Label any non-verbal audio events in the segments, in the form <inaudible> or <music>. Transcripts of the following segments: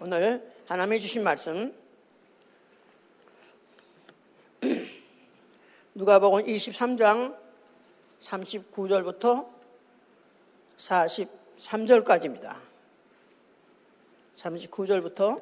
오늘 하나님이 주신 말씀 <clears throat> 누가복음 23장 39절부터 43절까지입니다. 39절부터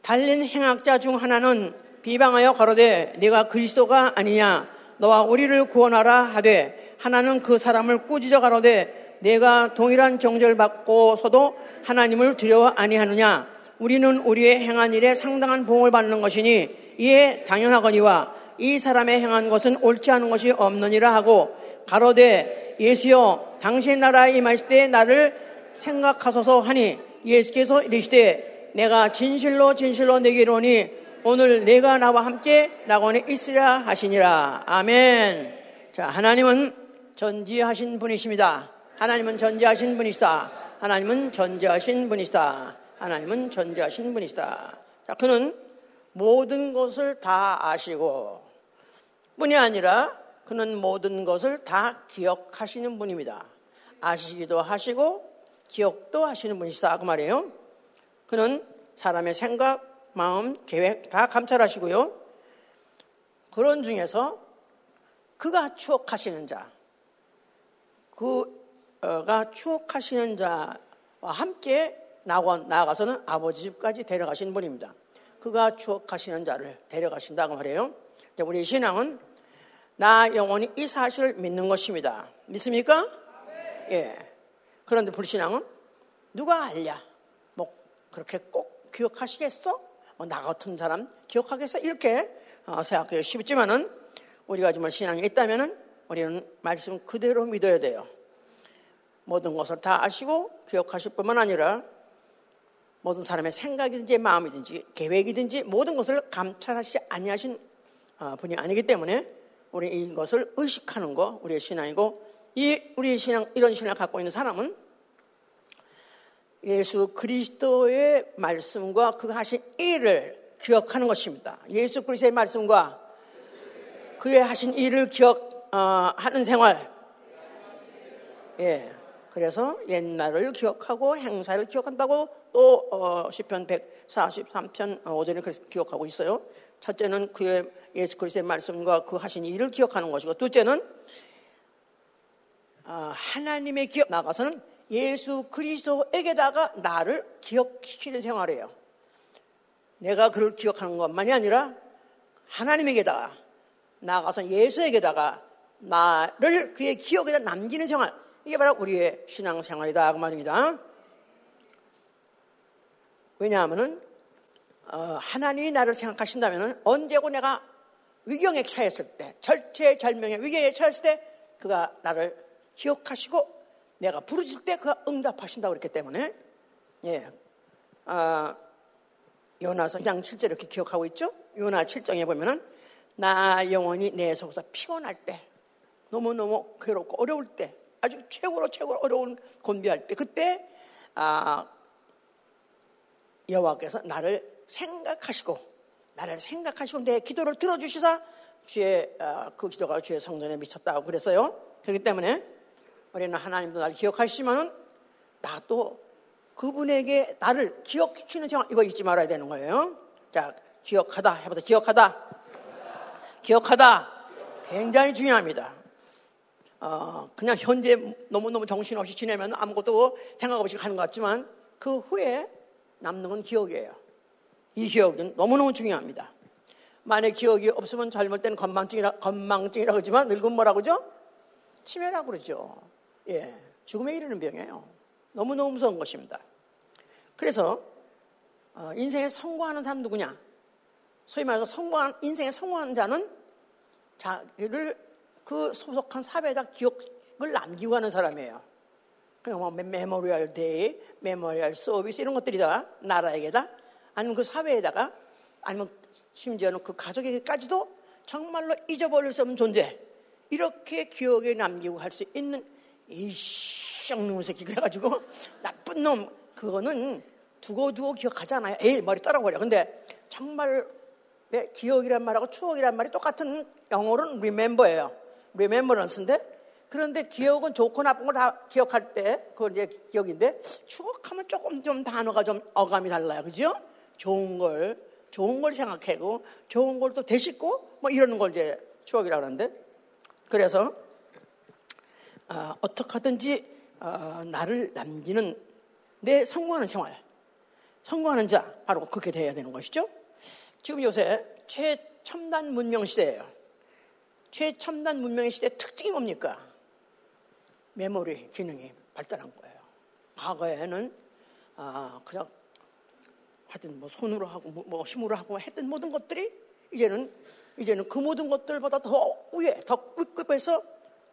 달린 행악자 중 하나는 비방하여 가로되 네가 그리스도가 아니냐 너와 우리를 구원하라 하되 하나는 그 사람을 꾸짖어 가로되 내가 동일한 정죄를 받고서도 하나님을 두려워 아니하느냐? 우리는 우리의 행한 일에 상당한 보응을 받는 것이니 이에 당연하거니와 이 사람의 행한 것은 옳지 않은 것이 없느니라 하고 가로되 예수여 당신 나라에 임하실 때 나를 생각하소서 하니 예수께서 이르시되 내가 진실로 진실로 내게 이르니 오늘 내가 나와 함께 낙원에 있으라 하시니라. 아멘. 자 하나님은 전지하신 분이십니다 하나님은 전지하신 분이시다 하나님은 전지하신 분이시다 하나님은 전지하신 분이시다 자 그는 모든 것을 다 아시고 뿐이 아니라 그는 모든 것을 다 기억하시는 분입니다. 아시기도 하시고 기억도 하시는 분이시다 그 말이에요. 그는 사람의 생각, 마음, 계획 다 감찰하시고요. 그런 중에서 그가 추억하시는 자, 그 가 추억하시는 자와 함께 나아가서는 아버지 집까지 데려가신 분입니다. 그가 추억하시는 자를 데려가신다고 말해요. 우리 신앙은 나 영혼이 이 사실을 믿는 것입니다. 믿습니까? 예. 그런데 불신앙은 누가 알냐? 뭐 그렇게 꼭 기억하시겠어? 뭐 나 같은 사람 기억하겠어? 이렇게 어, 생각하기 쉽지만은 우리가 정말 신앙이 있다면은 우리는 말씀 그대로 믿어야 돼요. 모든 것을 다 아시고 기억하실 뿐만 아니라 모든 사람의 생각이든지 마음이든지 계획이든지 모든 것을 감찰하시지 아니하신 어, 분이 아니기 때문에 우리 이것을 의식하는 거 우리의 신앙이고 이 우리의 신앙 이런 신앙을 갖고 있는 사람은 예수 그리스도의 말씀과 그 하신 일을 기억하는 것입니다. 예수 그리스도의 말씀과 그의 하신 일을 기억하는 어, 생활. 예. 그래서 옛날을 기억하고 행사를 기억한다고 또 어, 시편 143편 5절에 그래서 기억하고 있어요. 첫째는 그의 예수 그리스도의 말씀과 그 하신 일을 기억하는 것이고 둘째는 어, 하나님의 기억 나가서는 예수 그리스도에게다가 나를 기억시키는 생활이에요. 내가 그를 기억하는 것만이 아니라 하나님에게다가 나가서 예수에게다가 나를 그의 기억에다 남기는 생활. 이게 바로 우리의 신앙생활이다 그 말입니다. 왜냐하면은 어, 하나님이 나를 생각하신다면 언제고 내가 위경에 처했을 때, 절체절명의 위경에 처했을 때 그가 나를 기억하시고 내가 부르실 때 그가 응답하신다고 그랬기 때문에 예, 아, 요나서 2장 7절 이렇게 기억하고 있죠? 요나 7장에 보면은 나 영혼이 내 속에서 피곤할 때 너무너무 괴롭고 어려울 때 아주 최고로 최고로 어려운 곤비할 때 그때 아, 여호와께서 나를 생각하시고 나를 생각하시고 내 기도를 들어주시사 주의 어, 그 기도가 주의 성전에 미쳤다고 그랬어요. 그렇기 때문에 우리는 하나님도 나를 기억하시지만은 나도 그분에게 나를 기억시키는 생활 이거 잊지 말아야 되는 거예요. 자 기억하다 해보자 기억하다 기억하다 굉장히 중요합니다. 어, 그냥 현재 너무너무 정신없이 지내면 아무것도 생각 없이 가는 것 같지만 그 후에 남는 건 기억이에요. 이 기억은 너무너무 중요합니다. 만약 기억이 없으면 젊을 때는 건망증이라, 건망증이라고 하지만 늙은 뭐라고 그러죠? 치매라고 그러죠. 예. 죽음에 이르는 병이에요. 너무너무 무서운 것입니다. 그래서, 어, 인생에 성공하는 사람 누구냐? 소위 말해서 성공한, 인생에 성공하는 자는 자기를 그 소속한 사회에다 기억을 남기고 가는 사람이에요. 그냥 뭐 Memorial Day, memorial service 이런 것들이 다 나라에게 다 아니면 그 사회에다가 아니면 심지어는 그 가족에게까지도 정말로 잊어버릴 수 없는 존재 이렇게 기억에 남기고 할 수 있는 이쌍놈 새끼 그래가지고 나쁜 놈 그거는 두고 두고 기억하잖아요. 에이 머리 떨어버려. 근데 정말 내 기억이란 말하고 추억이란 말이 똑같은 영어로는 remember예요. Remembrance인데 그런데 기억은 좋고 나쁜 걸 다 기억할 때, 그건 이제 기억인데, 추억하면 조금 좀 단어가 좀 어감이 달라요. 그죠? 좋은 걸, 좋은 걸 생각하고, 좋은 걸 또 되씹고, 뭐 이러는 걸 이제 추억이라고 하는데, 그래서, 어, 어떻게 하든지, 어, 나를 남기는 내 성공하는 생활, 성공하는 자, 바로 그렇게 돼야 되는 것이죠. 지금 요새 최첨단 문명 시대예요. 최첨단 문명의 시대 특징이 뭡니까? 메모리 기능이 발달한 거예요. 과거에는 아, 그냥 하여튼 뭐 손으로 하고 뭐, 뭐 힘으로 하고 했던 모든 것들이 이제는 이제는 그 모든 것들보다 더 위에 더 위급해서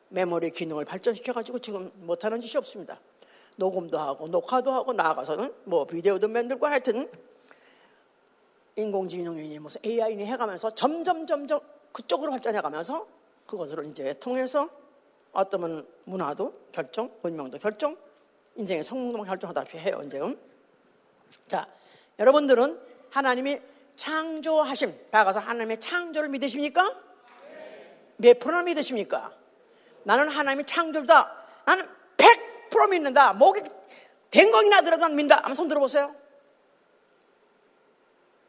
메모리 기능을 발전시켜 가지고 지금 못하는 짓이 없습니다. 녹음도 하고 녹화도 하고 나아가서는 뭐 비디오도 만들고 하여튼 인공지능이니 무슨 AI니 해가면서 점점 점점 그쪽으로 발전해 가면서 그것을 이제 통해서 어떤 문화도 결정,文명도 결정, 인생의 성공도 결정하다시피 해요, 이제는. 자, 여러분들은 하나님이 창조하심, 나아가서 하나님의 창조를 믿으십니까? 몇 프로나 믿으십니까? 나는 하나님이 창조다. 나는 100% 믿는다. 목이 댕거이 나더라도 난 믿는다. 한번 손 들어보세요.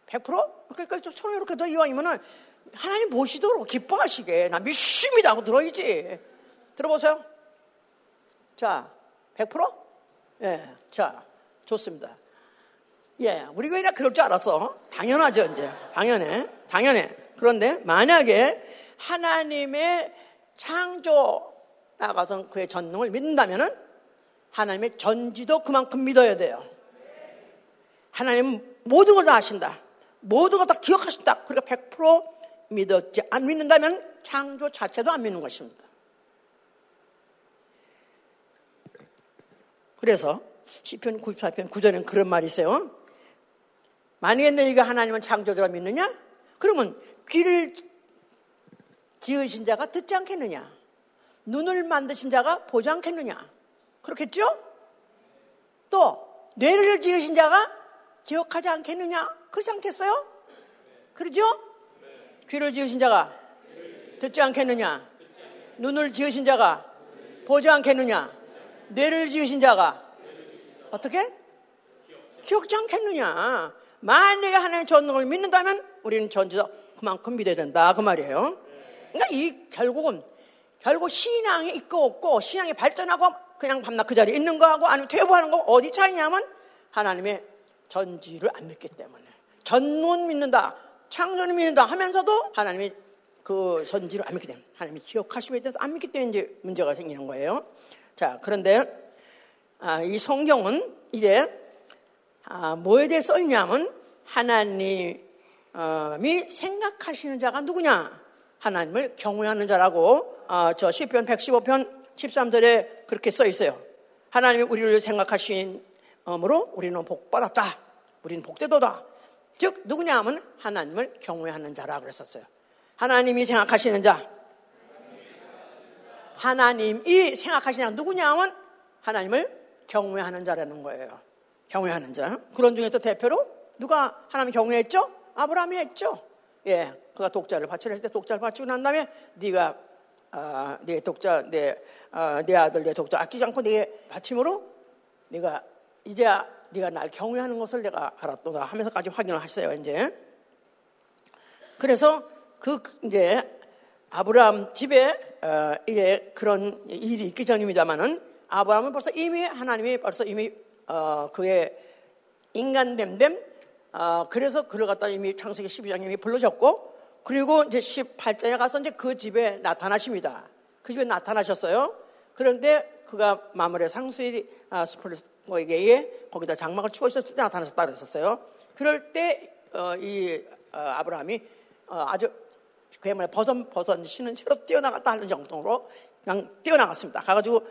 100%? 그러니까 서로 이렇게 더 이왕이면은 하나님 보시도록 기뻐하시게 나 믿습니다 하고 들어야지. 들어보세요. 자, 100%? 예, 자, 좋습니다. 예, 우리가 그냥 그럴 줄 알았어. 당연하죠, 이제. 당연해. 당연해. 그런데 만약에 하나님의 창조 나가서 그의 전능을 믿는다면은 하나님의 전지도 그만큼 믿어야 돼요. 하나님은 모든 걸 다 아신다. 모든 걸 다 기억하신다. 그러니까 100% 믿었지 안 믿는다면 창조 자체도 안 믿는 것입니다. 그래서 시편 94편 9절에는 그런 말이 있어요. 만약에 너희가 하나님은 창조주라 믿느냐? 그러면 귀를 지으신 자가 듣지 않겠느냐? 눈을 만드신 자가 보지 않겠느냐? 그렇겠죠? 또 뇌를 지으신 자가 기억하지 않겠느냐? 그렇지 않겠어요? 그러죠? 귀를 지으신 자가 듣지 않겠느냐? 눈을 지으신 자가 보지 않겠느냐? 뇌를 지으신 자가 어떻게? 기억지 않겠느냐? 만약에 하나님의 전능을 믿는다면 우리는 전지도 그만큼 믿어야 된다. 그 말이에요. 그러니까 이 결국은 결국 신앙이 있고 없고 신앙이 발전하고 그냥 밤낮 그 자리에 있는 거하고 아니면 퇴보하는 거 어디 차이냐면 하나님의 전지를 안 믿기 때문에 전문 믿는다 창조를 믿는다 하면서도 하나님이 그 전지를 안 믿기 때문에 하나님이 기억하시고 있어서 안 믿기 때문에 이제 문제가 생기는 거예요. 자 그런데 아, 이 성경은 이제 아, 뭐에 대해 써 있냐면 하나님이 생각하시는 자가 누구냐? 하나님을 경외하는 자라고 아, 저 시편 115편 13절에 그렇게 써 있어요. 하나님이 우리를 생각하심으로 우리는 복 받았다. 우리는 복되도다. 즉 누구냐 하면 하나님을 경외하는 자라 그랬었어요. 하나님이 생각하시는 자. 하나님이 생각하시는 자 누구냐 하면 하나님을 경외하는 자라는 거예요. 경외하는 자. 그런 중에서 대표로 누가 하나님 경외했죠? 아브라함이 했죠. 예, 그가 독자를 바치려 했을 때 독자를 바치고 난 다음에 네가 아, 내 독자, 내, 아, 내 아들, 내 독자 아끼지 않고 내 바침으로 네가 이제야 네가 날 경외하는 것을 내가 알았도다 하면서까지 확인을 하어요 이제. 그래서 그 이제 아브라함 집에 어, 이제 그런 일이 있기 전입니다만은 아브라함은 벌써 이미 하나님이 벌써 이미 어, 그의 인간됨됨 어, 그래서 그를 갖다 이미 창세기 12장에 이미 불러줬고 그리고 이제 18장에 가서 이제 그 집에 나타나십니다. 그 집에 나타나셨어요. 그런데 그가 마물의 상수의 아, 스 폴에게 거기다 장막을 치고 있었을 때 나타나셨다 그랬었어요. 그럴 때이 어, 어, 아브라함이 어, 아주 그야말로 버선 버선 신은 채로 뛰어나갔다 하는 정도로 그냥 뛰어나갔습니다. 가가지고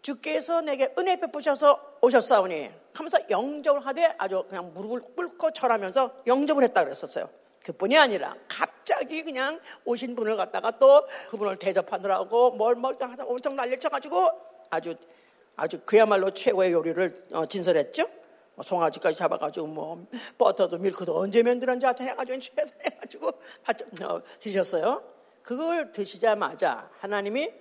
주께서 내게 은혜 베푸셔서 오셨사오니 하면서 영접을 하되 아주 그냥 무릎을 꿇고 절하면서 영접을 했다 그랬었어요. 그뿐이 아니라 갑자기 그냥 오신 분을 갖다가 또 그분을 대접하느라고 뭘뭐 엄청 난리를 쳐가지고 아주 아주 그야말로 최고의 요리를 어, 진설했죠. 뭐 송아지까지 잡아가지고 뭐 버터도 밀크도 언제 만들었는지 하여튼 해가지고 최선해가지고 어, 드셨어요. 그걸 드시자마자 하나님이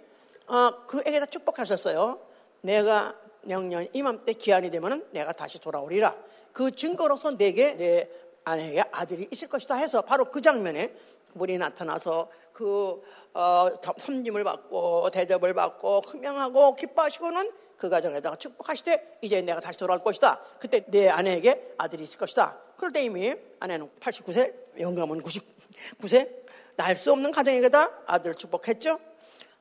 어, 그에게다 축복하셨어요. 내가 내년 이맘때 기한이 되면은 내가 다시 돌아오리라. 그 증거로서 내게 내 아내에게 아들이 있을 것이다 해서 바로 그 장면에 물이 나타나서 그 어, 섬김을 받고 대접을 받고 흠명하고 기뻐하시고는 그 가정에다가 축복하시되 이제 내가 다시 돌아올 것이다. 그때 내 아내에게 아들이 있을 것이다. 그럴 때 이미 아내는 89세, 영감은 99세, 날 수 없는 가정에게다 아들을 축복했죠.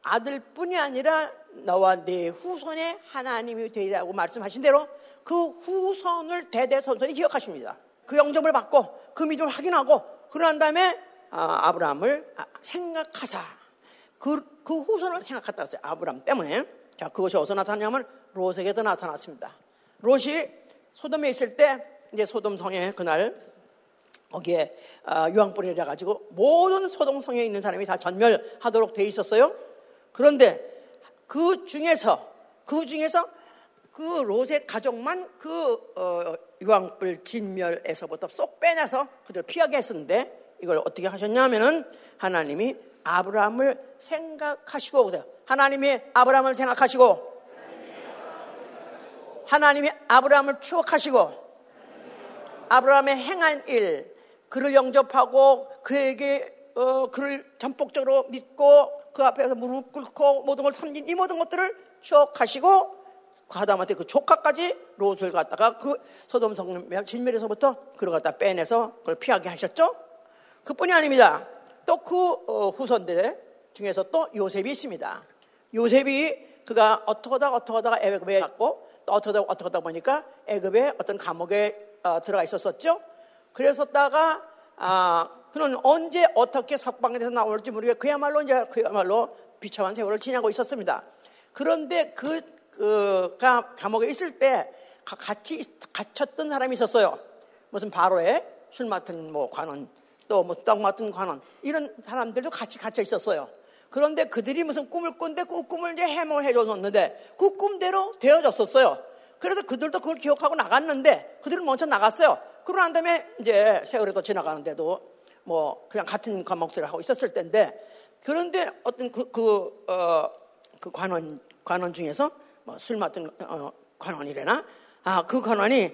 아들뿐이 아니라 너와 네 후손의 하나님이 되리라고 말씀하신 대로 그 후손을 대대손손히 기억하십니다. 그 영접을 받고 그 믿음을 확인하고 그러한 다음에 아, 브라함을 아, 생각하자. 그, 그 후손을 생각했다 했어요. 아브라함 때문에. 자, 그것이 어디서 나타나냐면 롯에게도 나타났습니다. 롯이 소돔에 있을 때 이제 소돔 성에 그날 거기에 아, 유황불이 해가지고 모든 소돔 성에 있는 사람이 다 전멸하도록 돼 있었어요. 그런데 그 중에서 그 중에서 그 롯의 가족만 그 어, 유황불 진멸에서부터 쏙 빼내서 그들 피하게 했었는데 이걸 어떻게 하셨냐면은 하나님이 아브라함을 생각하시고 보세요. 하나님이 아브라함을 생각하시고 하나님이 아브라함을 추억하시고 아브라함의 행한 일, 그를 영접하고 그에게 어, 그를 전폭적으로 믿고 그 앞에서 무릎 꿇고 모든 걸 섬긴 이 모든 것들을 추억하시고 그 아담한테 그 조카까지 롯을 갖다가 그 소돔 성 진멸에서부터 그를 갖다 빼내서 그걸 피하게 하셨죠. 그뿐이 아닙니다. 또그 어, 후손들 중에서 또 요셉이 있습니다. 요셉이 그가 어떻게 하다가 어떻게 하다가 애굽에 갔고 또 어떻게 하다가 어떻게 하다 보니까 애굽에 어떤 감옥에 어, 들어가 있었었죠. 그랬었다가 아, 그는 언제 어떻게 석방돼서 나올지 모르게 그야말로 이제 그야말로 비참한 세월을 지나고 있었습니다. 그런데 그, 그가 감옥에 있을 때 같이 갇혔던 사람이 있었어요. 무슨 바로에 술 맡은 뭐 관원 또 뭐 떡 맡은 관원 이런 사람들도 같이 갇혀 있었어요. 그런데 그들이 무슨 꿈을 꾼데 그 꿈을 이제 해몽을 해줬는데 그 꿈대로 되어졌었어요. 그래서 그들도 그걸 기억하고 나갔는데 그들은 먼저 나갔어요. 그러고 난 다음에 이제 세월이 또 지나가는데도 뭐 그냥 같은 과목들을 하고 있었을 텐데 그런데 어떤 그, 그, 어, 그 관원, 관원 중에서 뭐 술 맡은 어, 관원이래나? 아, 그 관원이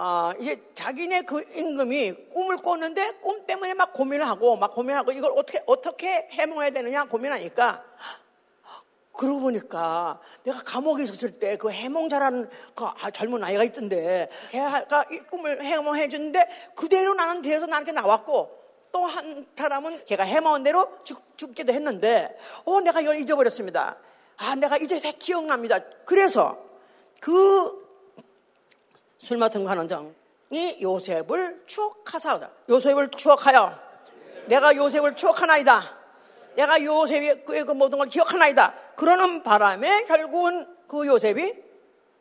아, 이제 자기네 그 임금이 꿈을 꿨는데 꿈 때문에 막 고민을 하고 막 고민하고 이걸 어떻게 어떻게 해몽해야 되느냐 고민하니까 그러고 보니까 내가 감옥에 있었을 때 그 해몽 잘하는 그 아, 젊은 아이가 있던데 걔가 이 꿈을 해몽해 주는데 그대로 나는 되어서 나한테 나왔고 또 한 사람은 걔가 해몽한 대로 죽, 죽기도 했는데 어 내가 이걸 잊어버렸습니다. 아 내가 이제 새 기억납니다. 그래서 그 술 맡은 관원 장이 요셉을 추억하사 요셉을 추억하여 내가 요셉을 추억하나이다. 내가 요셉의 그 모든 걸 기억하나이다. 그러는 바람에 결국은 그 요셉이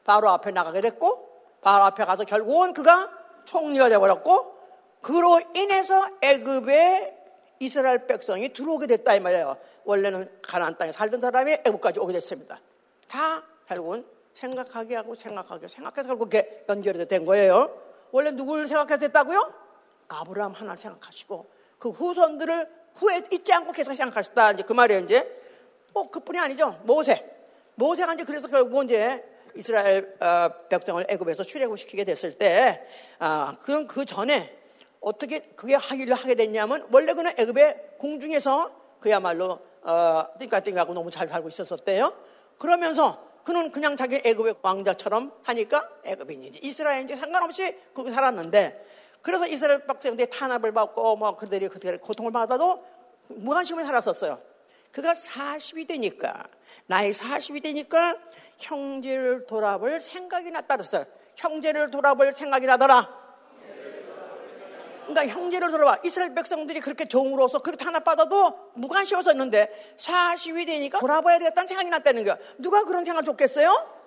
바로 앞에 나가게 됐고 바로 앞에 가서 결국은 그가 총리가 되어버렸고 그로 인해서 애굽에 이스라엘 백성이 들어오게 됐다 이 말이에요. 원래는 가나안 땅에 살던 사람이 애굽까지 오게 됐습니다. 다 결국은 생각하게 하고 생각하게 생각해서 결국 게 연결이 된 거예요. 원래 누구를 생각해서 됐다고요? 아브라함 하나를 생각하시고 그 후손들을 후에 잊지 않고 계속 생각하셨다. 이제 그 말이에요, 이제. 뭐, 그뿐이 아니죠. 모세. 모세가 이제 그래서 결국 이제 이스라엘 어, 백성을 애굽에서 출애굽시키게 됐을 때, 아, 그건 그 전에 어떻게 그게 하기를 하게 됐냐면, 원래 그는 애굽의 궁중에서 그야말로, 어, 띵까띵하고 너무 잘 살고 있었었대요. 그러면서 그는 그냥 자기 애굽의 왕자처럼 하니까 애굽인이지 이스라엘인지 상관없이 그렇게 살았는데 그래서 이스라엘 백성들이 탄압을 받고 뭐 그들이 그들의 고통을 받아도 무관심을 살았었어요. 그가 40이 되니까 나이 40이 되니까 형제를 돌아볼 생각이 났다 그랬어요. 형제를 돌아볼 생각이 나더라. 그러니까 형제를 돌아봐. 이스라엘 백성들이 그렇게 종으로서 그렇게 탄압받아도 무관심했었는데 40이 되니까 돌아봐야 되겠다는 생각이 났다는 거야. 누가 그런 생각을 줬겠어요?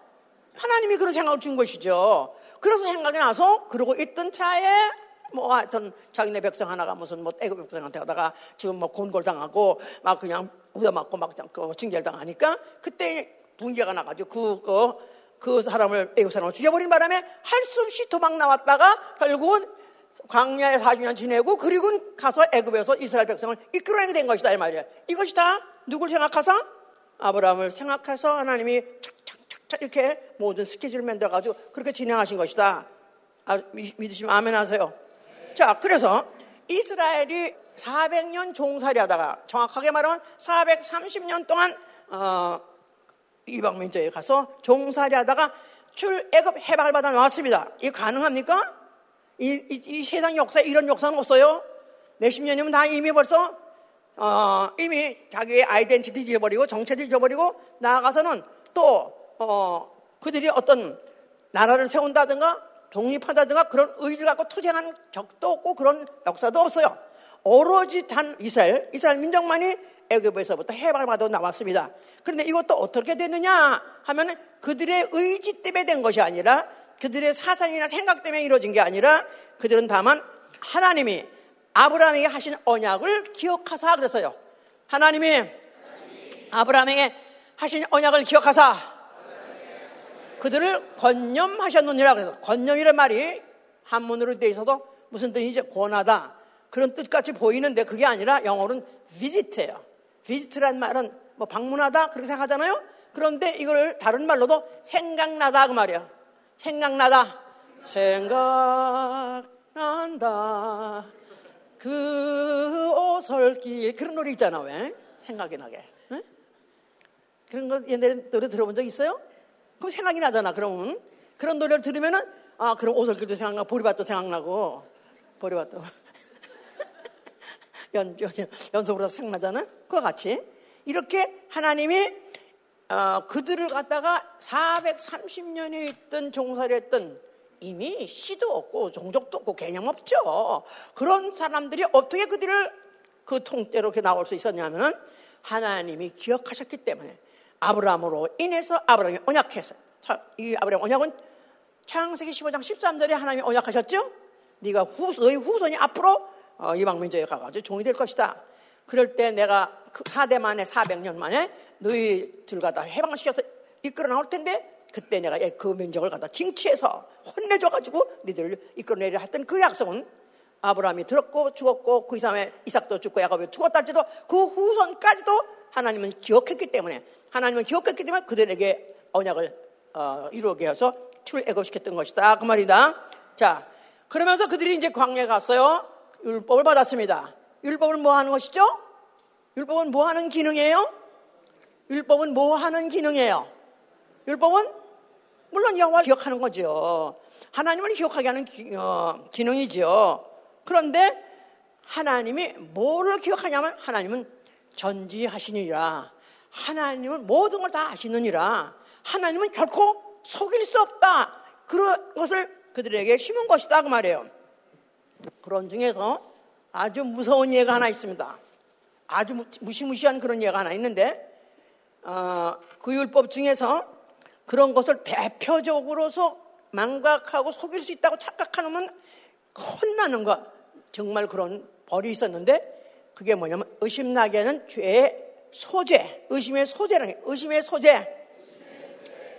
하나님이 그런 생각을 준 것이죠. 그래서 생각이 나서 그러고 있던 차에 뭐 하여튼 자기네 백성 하나가 무슨 뭐 애굽 백성한테 하다가 지금 뭐 곤골당하고 막 그냥 우여맞고 막그 징계당하니까 그때 분개가 나가지고 그, 그, 그 사람을 애굽 사람을 죽여버린 바람에 할 수 없이 도망 나왔다가 결국은 광야에 40년 지내고 그리고 가서 애굽에서 이스라엘 백성을 이끌어내게 된 것이다 이 말이에요. 이것이 다 누굴 생각하사? 아브라함을 생각해서 하나님이 착착착착 이렇게 모든 스케줄을 만들어 가지고 그렇게 진행하신 것이다. 아, 믿으시면 아멘 하세요. 자, 그래서 이스라엘이 400년 종살이 하다가 정확하게 말하면 430년 동안 어, 이방 민족에 가서 종살이 하다가 출애굽 해방을 받아 나왔습니다. 이거 가능합니까? 이, 이, 이 세상 역사에 이런 역사는 없어요. 몇십 년이면 다 이미 벌써 어, 이미 자기의 아이덴티티 잊어버리고 정체를 잊어버리고 나아가서는 또 어, 그들이 어떤 나라를 세운다든가 독립하다든가 그런 의지를 갖고 투쟁한 적도 없고 그런 역사도 없어요. 오로지 단 이스라엘, 이스라엘 민족만이 애굽에서부터 해방을 받아 나왔습니다. 그런데 이것도 어떻게 됐느냐 하면 그들의 의지 때문에 된 것이 아니라 그들의 사상이나 생각 때문에 이루어진 게 아니라 그들은 다만 하나님이 아브라함에게 하신 언약을 기억하사 그랬어요. 하나님이 아브라함에게 하신 언약을 기억하사 그들을 권념하셨느니라 그래서 권념이란 말이 한문으로 되어 있어도 무슨 뜻이지 권하다 그런 뜻같이 보이는데 그게 아니라 영어로는 visit예요. visit란 말은 뭐 방문하다 그렇게 생각하잖아요. 그런데 이걸 다른 말로도 생각나다 그 말이야. 생각나다. 생각난다. 그 오솔길 그런 노래 있잖아 왜? 생각이 나게. 응? 그런 거 옛날에 노래 들어본 적 있어요? 그럼 생각이 나잖아. 그러면 그런 노래를 들으면은 아 그럼 오솔길도 생각나고 보리밭도 생각나고 보리밭도 <laughs> 연, 연, 연속으로 생각나잖아. 그와 같이 이렇게 하나님이 어, 그들을 갖다가 430년에 있던 종사를 했던 이미 시도 없고 종족도 없고 개념 없죠. 그런 사람들이 어떻게 그들을 그 통째로 이렇게 나올 수 있었냐면은 하나님이 기억하셨기 때문에 아브라함으로 인해서 아브라함이 언약했어요. 이 아브라함 언약은 창세기 15장 13절에 하나님이 언약하셨죠? 네가 후, 너희 후손이 앞으로 어, 이방 민족에 가가지고 종이 될 것이다. 그럴 때 내가 그 4대 만에 400년 만에 너희들 갖다 해방시켜서 이끌어 나올 텐데 그때 내가 그 민족을 갖다 징치해서 혼내줘가지고 너희들을 이끌어내려 했던 그 약속은 아브라함이 들었고 죽었고 그 이상에 이삭도 죽고 야곱이 죽었다 할지도 그 후손까지도 하나님은 기억했기 때문에 하나님은 기억했기 때문에 그들에게 언약을 어, 이루게 해서 출애굽시켰던 것이다 그 말이다. 자 그러면서 그들이 이제 광야에 갔어요. 율법을 받았습니다. 율법은 뭐 하는 것이죠? 율법은 뭐 하는 기능이에요? 율법은 뭐 하는 기능이에요? 율법은 물론 여호와 기억하는 거죠. 하나님을 기억하게 하는 기, 어, 기능이죠. 그런데 하나님이 뭐를 기억하냐면 하나님은 전지하시니라. 하나님은 모든 걸 다 아시느니라. 하나님은 결코 속일 수 없다. 그런 것을 그들에게 심은 것이다. 그 말이에요. 그런 중에서 아주 무서운 예가 하나 있습니다. 아주 무시무시한 그런 예가 하나 있는데, 어, 그 율법 중에서 그런 것을 대표적으로서 망각하고 속일 수 있다고 착각하면 혼나는 것, 정말 그런 벌이 있었는데, 그게 뭐냐면, 의심나게 하는 죄의 소재, 의심의 소재라는 게, 의심의 소재.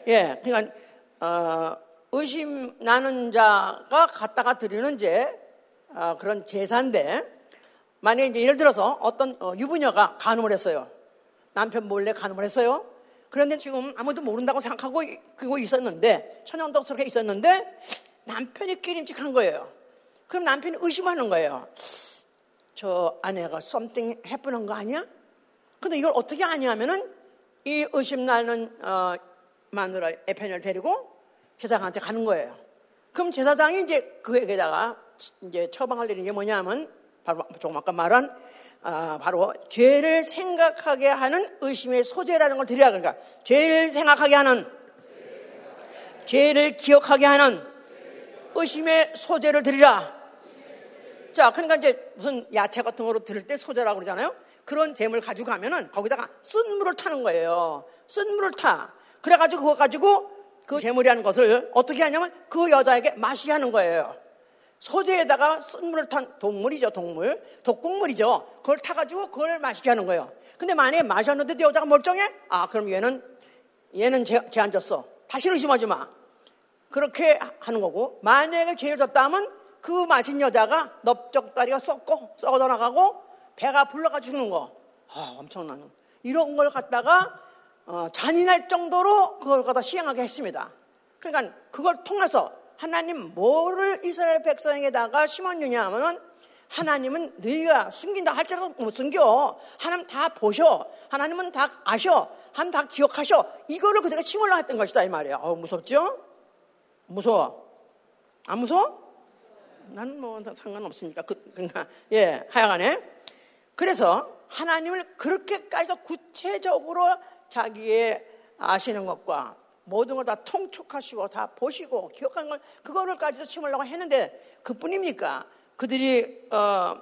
예, 그러니까, 어, 의심 나는 자가 갖다가 드리는 죄, 어, 그런 제사인데 만약에 이제 예를 들어서 어떤 어, 유부녀가 간음을 했어요. 남편 몰래 간음을 했어요. 그런데 지금 아무도 모른다고 생각하고 그거 있었는데 천연덕스럽게 있었는데 남편이 끼림직한 거예요. 그럼 남편이 의심하는 거예요. 저 아내가 something 해프는 거 아니야? 근데 이걸 어떻게 아냐면은 이 의심 나는 어, 마누라 에펜을 데리고 제사장한테 가는 거예요. 그럼 제사장이 이제 그에게다가 이제 처방할 일이 뭐냐면 바로 조금 아까 말한 아, 바로 죄를 생각하게 하는 의심의 소재라는 걸 드려야 그러니까 죄를 생각하게 하는 죄를 기억하게 하는 의심의 소재를 드리라. 자, 그러니까 이제 무슨 야채 같은 거로 들을 때 소재라고 그러잖아요. 그런 재물 가지고 가면은 거기다가 쓴 물을 타는 거예요. 쓴 물을 타. 그래가지고 그거 가지고 그 재물이라는 것을 어떻게 하냐면 그 여자에게 마시게 하는 거예요. 소재에다가 쓴물을 탄 동물이죠, 동물. 독국물이죠. 그걸 타가지고 그걸 마시게 하는 거예요. 근데 만약에 마셨는데 여자가 멀쩡해? 아, 그럼 얘는, 얘는 제, 제안 졌어. 다시 의심하지 마. 그렇게 하는 거고, 만약에 죄를 졌다 하면 그 마신 여자가 넓적다리가 썩고, 썩어져 나가고, 배가 불러가 죽는 거. 아, 엄청난. 이런 걸 갖다가 어, 잔인할 정도로 그걸 갖다 시행하게 했습니다. 그러니까 그걸 통해서 하나님 뭐를 이스라엘 백성에다가 심었느냐 하면은 하나님은 너희가 숨긴다 할지라도 못 숨겨. 하나님 다 보셔. 하나님은 다 아셔. 하나님 다 기억하셔. 이거를 그대가 심으려 했던 것이다 이 말이야. 어, 무섭죠? 무서워. 안 무서워? 난 뭐 상관없으니까. 그, 그러니까 예, 하여간에 그래서 하나님을 그렇게까지 구체적으로 자기의 아시는 것과 모든 걸 다 통촉하시고 다 보시고 기억하는 걸 그거를까지도 심으려고 했는데 그뿐입니까? 그들이 어,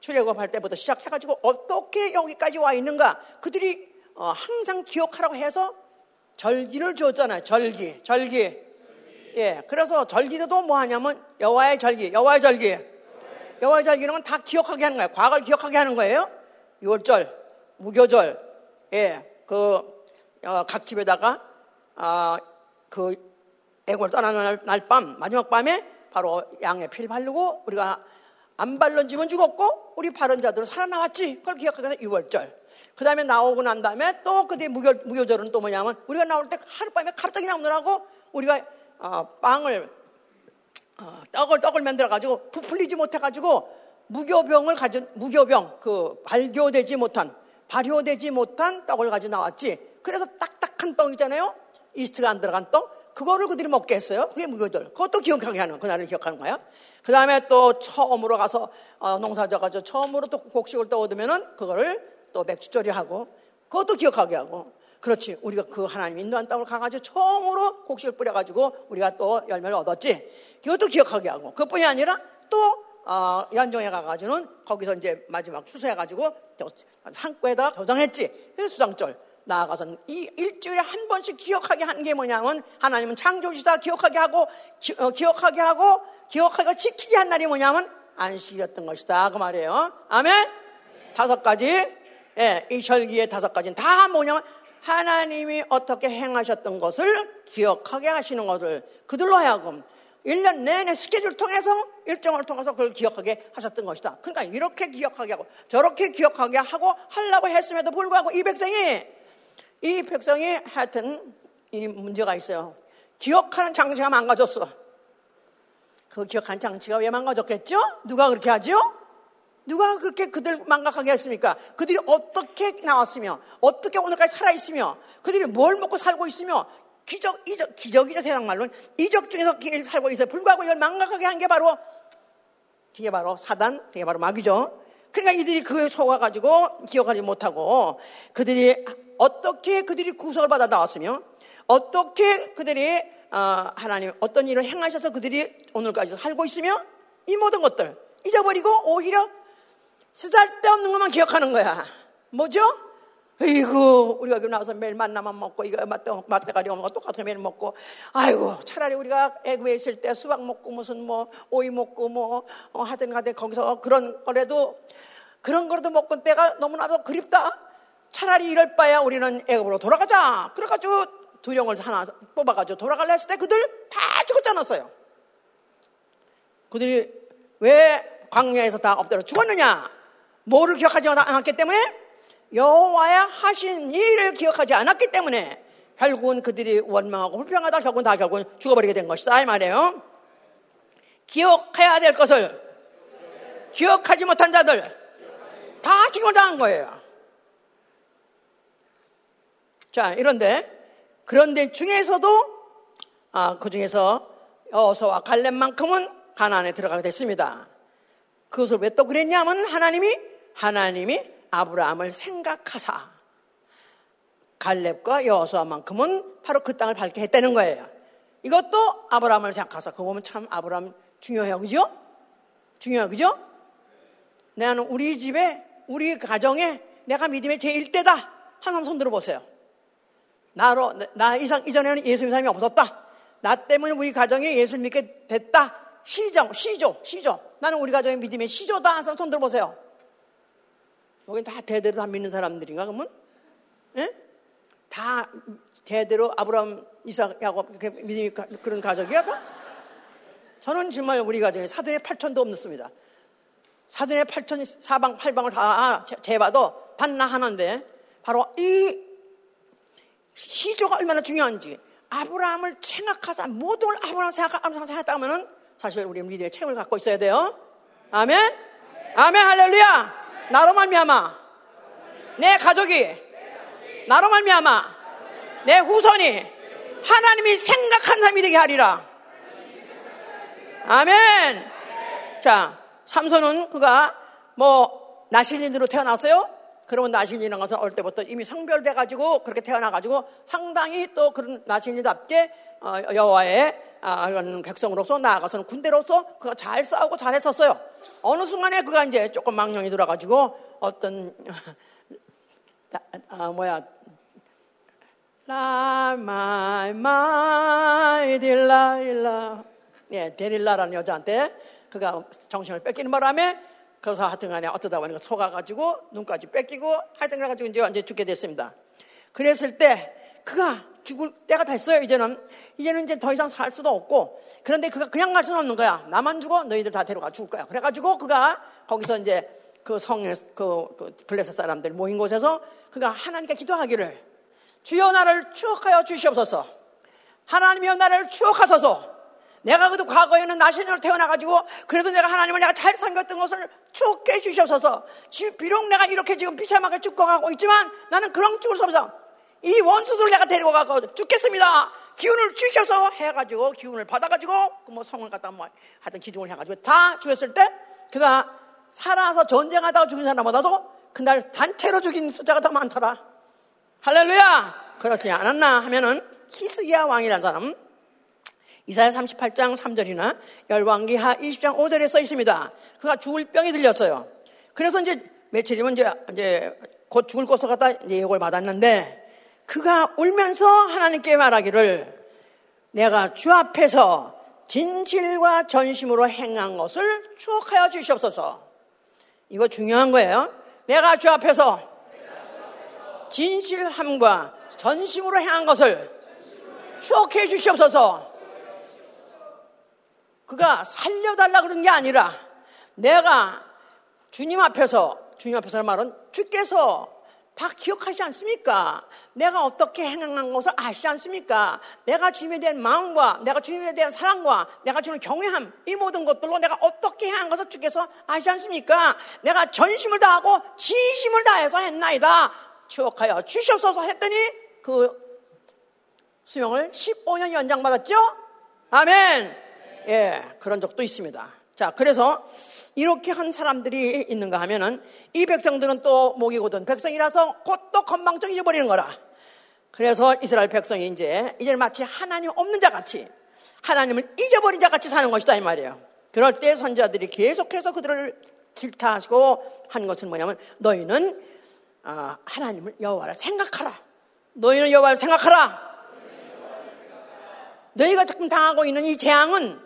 출애굽할 때부터 시작해가지고 어떻게 여기까지 와 있는가? 그들이 어, 항상 기억하라고 해서 절기를 줬잖아요. 절기, 절기. 예, 그래서 절기도 뭐 하냐면 여호와의 절기, 여호와의 절기. 여호와의 절기는 다 기억하게 하는 거예요. 과거를 기억하게 하는 거예요. 6월절, 무교절, 예, 그, 어, 각 집에다가, 아, 그, 애골 떠나는 날, 밤, 마지막 밤에 바로 양의 피를 바르고 우리가 안 바른 집은 죽었고 우리 바른 자들은 살아나왔지. 그걸 기억하게 6월절. 그 다음에 나오고 난 다음에 또 그뒤 무교, 무교절은 또 뭐냐면 우리가 나올 때 하룻밤에 갑자기 나오느라고 우리가 어, 빵을 어, 떡을 떡을 만들어 가지고 부풀리지 못해 가지고 무교병을 가진 무교병 그 발교되지 못한 발효되지 못한 떡을 가지고 나왔지. 그래서 딱딱한 떡이잖아요. 이스트가 안 들어간 떡. 그거를 그들이 먹게 했어요. 그게 무교절. 그것도 기억하게 하는, 그날을 기억하는 거야. 그 다음에 또 처음으로 가서 어, 농사 져가지고 처음으로 또 곡식을 떠오르면은 그거를 또 맥주절이 하고 그것도 기억하게 하고 그렇지. 우리가 그 하나님 인도한 땅을 가가지고 처음으로 곡식을 뿌려가지고 우리가 또 열매를 얻었지. 이것도 기억하게 하고 그것뿐이 아니라 또 어, 연종에 가가지고는 거기서 이제 마지막 추수해가지고 산고에다 저장했지. 수장절. 나아가서 이 일주일에 한 번씩 기억하게 한 게 뭐냐면 하나님은 창조주시다 기억하게 하고 기, 어, 기억하게 하고 기억하고 지키게 한 날이 뭐냐면 안식이었던 것이다 그 말이에요. 아멘. 네. 다섯 가지 예, 이 절기의 다섯 가지는 다 뭐냐면 하나님이 어떻게 행하셨던 것을 기억하게 하시는 것을 그들로 하여금 1년 내내 스케줄 통해서 일정을 통해서 그걸 기억하게 하셨던 것이다. 그러니까 이렇게 기억하게 하고 저렇게 기억하게 하고 하려고 했음에도 불구하고 이 백성이 이 백성이 하여튼 이 문제가 있어요. 기억하는 장치가 망가졌어. 그 기억하는 장치가 왜 망가졌겠죠? 누가 그렇게 하죠? 누가 그렇게 그들 망각하게 했습니까? 그들이 어떻게 나왔으며, 어떻게 오늘까지 살아있으며, 그들이 뭘 먹고 살고 있으며, 기적, 이적, 기적이죠, 세상 말로는. 이적 중에서 길 살고 있어요. 불구하고 이걸 망각하게 한 게 바로, 그게 바로 사단, 그게 바로 마귀죠. 그러니까 이들이 그걸 속아가지고 기억하지 못하고, 그들이 어떻게 그들이 구속을 받아 나왔으며, 어떻게 그들이, 어, 하나님 어떤 일을 행하셔서 그들이 오늘까지 살고 있으며, 이 모든 것들 잊어버리고 오히려 쓰잘데없는 것만 기억하는 거야. 뭐죠? 이거 우리가 여기 나와서 매일 만나만 먹고 이거 맛대, 맛대가리 오는 거 똑같은 매일 먹고. 아이고 차라리 우리가 애구에 있을 때 수박 먹고 무슨 뭐 오이 먹고 뭐 어, 하든 하든 거기서 그런 거라도 그런 거라도 먹고 때가 너무나도 그립다. 차라리 이럴 바야 우리는 애굽으로 돌아가자. 그래가지고 두 영을 하나 뽑아가지고 돌아갈래 했을 때 그들 다 죽었지 않았어요. 그들이 왜 광야에서 다 엎드려 죽었느냐? 뭐를 기억하지 않았기 때문에 여호와의 하신 일을 기억하지 않았기 때문에 결국은 그들이 원망하고 불평하다 결국은 다 결국은 죽어버리게 된 것이다 이 말이에요. 기억해야 될 것을 기억하지 못한 자들 다 죽임을 당한 거예요. 자 이런데 그런데 중에서도 아, 그 중에서 여호수와 갈렙만큼은 가나안에 들어가게 됐습니다. 그것을 왜 또 그랬냐면 하나님이 하나님이 아브라함을 생각하사 갈렙과 여호수아만큼은 바로 그 땅을 밟게 했다는 거예요. 이것도 아브라함을 생각하사 그거 보면 참 아브라함 중요해요. 그죠? 중요해요. 그죠? 나는 우리 집에 우리 가정에 내가 믿음의 제1대다. 하나님 손 들어 보세요. 나로 나 이상 이전에는 예수 믿는 사람이 없었다. 나 때문에 우리 가정에 예수 믿게 됐다. 시정, 시조, 시조. 나는 우리 가정의 믿음의 시조다. 하나님 손 들어보세요. 여기 다 대대로 다 믿는 사람들인가 그러면? 예? 다 대대로 아브라함, 이삭, 야곱 믿음이 그런 가족이야 다? 저는 정말 우리 가정에 사돈의 팔천도 없습니다. 사돈의 팔천 사방 팔방을 다 재봐도 반나 하나인데 바로 이 시조가 얼마나 중요한지 아브라함을 생각하자 모든 걸 아브라함 생각, 아브라함 생각했다 하면은 사실 우리 미래의 책을 갖고 있어야 돼요. 아멘? 아멘, 할렐루야. 나로 말미암아 내 가족이 나로 말미암아 내 후손이 하나님이 생각한 사람이 되게 하리라. 아멘. 자, 삼손은 그가 뭐 나실인으로 태어났어요. 그러면 나신이라는 것은 어릴 때부터 이미 성별돼 가지고 그렇게 태어나 가지고 상당히 또 그런 나신이답게 어, 여호와의 아, 그런 백성으로서 나아가서는 군대로서 그가 잘 싸우고 잘했었어요. 어느 순간에 그가 이제 조금 망령이 들어가지고 어떤 <laughs> 아, 뭐야 라 my my Delilah 예 데릴라라는 여자한테 그가 정신을 뺏기는 바람에 그래서 하여튼 간에 어쩌다 보니까 속아가지고 눈까지 뺏기고 하여튼 그래가지고 이제 완전히 죽게 됐습니다. 그랬을 때 그가 죽을 때가 됐어요, 이제는. 이제는 이제 더 이상 살 수도 없고. 그런데 그가 그냥 갈 수는 없는 거야. 나만 죽어? 너희들 다 데려가 죽을 거야. 그래가지고 그가 거기서 이제 그 성에, 그, 그 블레셋 사람들 모인 곳에서 그가 하나님께 기도하기를 주여 나를 추억하여 주시옵소서. 하나님이여 나를 추억하소서. 내가 그래도 과거에는 나신으로 태어나가지고 그래도 내가 하나님을 내가 잘 섬겼던 것을 추억해 주셔서 비록 내가 이렇게 지금 비참하게 죽어가고 있지만 나는 그런 죽을 수 없어. 이 원수들을 내가 데리고 가고 죽겠습니다. 기운을 주셔서 해가지고 기운을 받아가지고 그 뭐 성을 갖다 뭐 하여튼 기둥을 해가지고 다 죽였을 때 그가 살아서 전쟁하다가 죽인 사람보다도 그날 단체로 죽인 숫자가 더 많더라. 할렐루야! 그렇지 않았나 하면은 히스기야 왕이라는 사람 이사야 38장 3절이나 열왕기 하 20장 5절에 써 있습니다. 그가 죽을 병이 들렸어요. 그래서 이제 며칠이면 이제, 이제 곧 죽을 것을 갖다 이제 예고를 받았는데 그가 울면서 하나님께 말하기를 내가 주 앞에서 진실과 전심으로 행한 것을 추억하여 주시옵소서. 이거 중요한 거예요. 내가 주 앞에서 진실함과 전심으로 행한 것을 추억해 주시옵소서. 그가 살려달라 그런 게 아니라 내가 주님 앞에서 주님 앞에서는 말은 주께서 다 기억하지 않습니까? 내가 어떻게 행한 것을 아시지 않습니까? 내가 주님에 대한 마음과 내가 주님에 대한 사랑과 내가 주는 경외함 이 모든 것들로 내가 어떻게 행한 것을 주께서 아시지 않습니까? 내가 전심을 다하고 진심을 다해서 했나이다. 추억하여 주셔서 했더니 그 수명을 15년 연장받았죠? 아멘. 예, 그런 적도 있습니다. 자, 그래서 이렇게 한 사람들이 있는가 하면은 이 백성들은 또 목이 고든 백성이라서 곧 또 건망증 잊어버리는 거라. 그래서 이스라엘 백성이 이제 이제 마치 하나님 없는 자 같이 하나님을 잊어버린 자 같이 사는 것이다 이 말이에요. 그럴 때 선자들이 계속해서 그들을 질타하시고 한 것은 뭐냐면 너희는 어, 하나님을 여호와를 생각하라. 너희는 여호와를 생각하라. 너희가 지금 당하고 있는 이 재앙은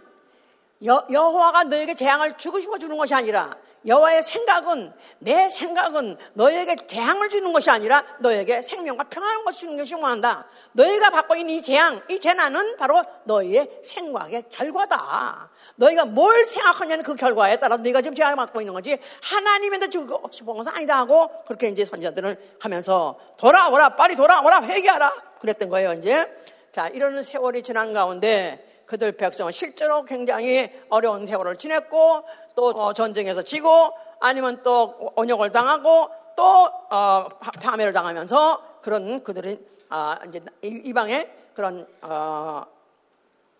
여, 여호와가 너에게 재앙을 주고 싶어 주는 것이 아니라 여호와의 생각은 내 생각은 너에게 재앙을 주는 것이 아니라 너에게 생명과 평안을 주는 것이 원한다. 너희가 받고 있는 이 재앙, 이 재난은 바로 너희의 생각의 결과다. 너희가 뭘 생각하냐는 그 결과에 따라 너희가 지금 재앙을 받고 있는 거지 하나님한테 주고 싶은 것은 아니다 하고 그렇게 이제 선지자들은 하면서 돌아오라 빨리 돌아오라 회개하라 그랬던 거예요 이제 자 이런 세월이 지난 가운데 그들 백성은 실제로 굉장히 어려운 세월을 지냈고 또 어, 전쟁에서 지고 아니면 또 언역을 당하고 또 어, 파멸을 당하면서 그런 그들은 아, 이제 이방의 그런 어,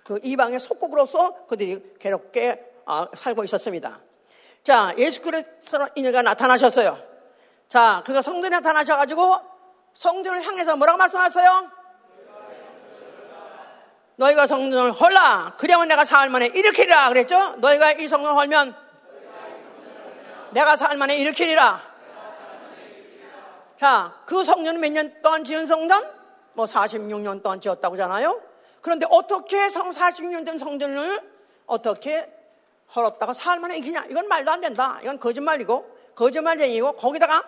그 이방의 속국으로서 그들이 괴롭게 어, 살고 있었습니다. 자, 예수 그리스도 이녀가 나타나셨어요. 자, 그가 성전에 나타나셔가지고 성전을 향해서 뭐라고 말씀하셨어요? 너희가 성전을 헐라. 그러면 내가 사흘 만에 일으키리라. 그랬죠? 너희가 이 성전을 헐면 내가 사흘 만에 일으키리라. 자, 그 성전은 몇 년 동안 지은 성전? 뭐 46년 동안 지었다고 하잖아요. 그런데 어떻게 성 46년 된 성전을 어떻게 헐었다가 사흘 만에 이기냐? 이건 말도 안 된다. 이건 거짓말이고 거짓말쟁이고 거기다가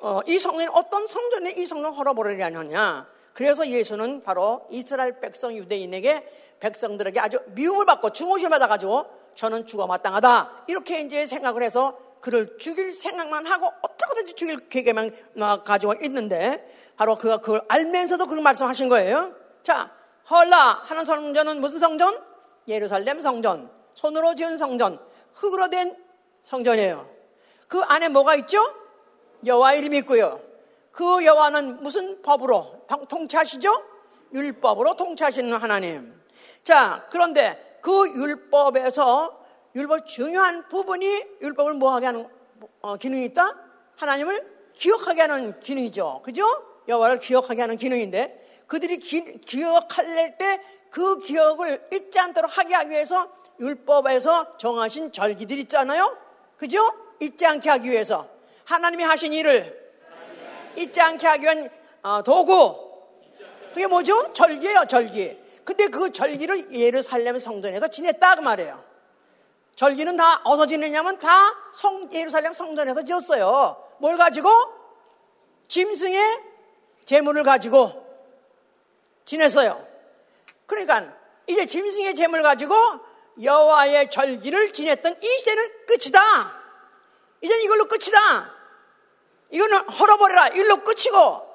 어, 이 성전이 어떤 성전에 이 성전을 헐어버리려느냐? 그래서 예수는 바로 이스라엘 백성 유대인에게 백성들에게 아주 미움을 받고 중호심을 받아가지고 저는 죽어 마땅하다. 이렇게 이제 생각을 해서 그를 죽일 생각만 하고 어떻게든지 죽일 계획만 가지고 있는데 바로 그가 그걸 알면서도 그걸 말씀하신 거예요. 자, 헐라 하는 성전은 무슨 성전? 예루살렘 성전. 손으로 지은 성전. 흙으로 된 성전이에요. 그 안에 뭐가 있죠? 여호와 이름이 있고요. 그 여호와는 무슨 법으로 통치하시죠? 율법으로 통치하시는 하나님. 자, 그런데 그 율법에서 율법 중요한 부분이 율법을 뭐하게 하는 어, 기능이 있다? 하나님을 기억하게 하는 기능이죠. 그죠? 여호와를 기억하게 하는 기능인데 그들이 기, 기억할 때 그 기억을 잊지 않도록 하게 하기 위해서 율법에서 정하신 절기들 있잖아요. 그죠? 잊지 않게 하기 위해서 하나님이 하신 일을 잊지 않게 하기 위한 어, 도구 그게 뭐죠? 절기예요, 절기. 근데 그 절기를 예루살렘 성전에서 지냈다 그 말이에요. 절기는 다 어디서 지내냐면 다 성, 예루살렘 성전에서 지었어요. 뭘 가지고? 짐승의 재물을 가지고 지냈어요. 그러니까 이제 짐승의 재물을 가지고 여호와의 절기를 지냈던 이 시대는 끝이다. 이젠 이걸로 끝이다. 이거는 헐어버려라. 이걸로 끝이고.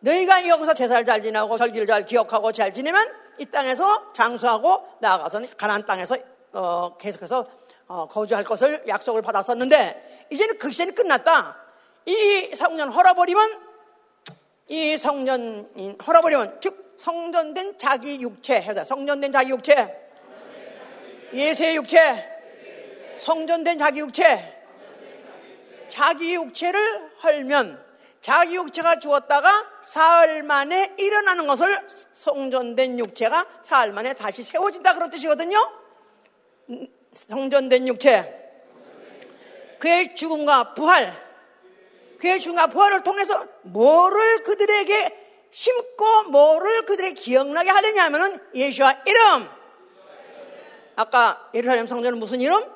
너희가 여기서 제사를 잘 지내고 절기를 잘 기억하고 잘 지내면 이 땅에서 장수하고 나아가서는 가나안 땅에서 어, 계속해서 어, 거주할 것을 약속을 받았었는데 이제는 그 시대는 끝났다. 이 성전 헐어버리면 이 성전 헐어버리면 즉 성전된 자기 육체 해서 성전된 자기 육체. 예수의 육체. 성전된 자기 육체 자기 육체를 헐면 자기 육체가 죽었다가 사흘 만에 일어나는 것을 성전된 육체가 사흘 만에 다시 세워진다 그런 뜻이거든요. 성전된 육체. 그의 죽음과 부활. 그의 죽음과 부활을 통해서 뭐를 그들에게 심고 뭐를 그들에게 기억나게 하느냐 하면은 예수와 이름. 아까 예루살렘 성전은 무슨 이름?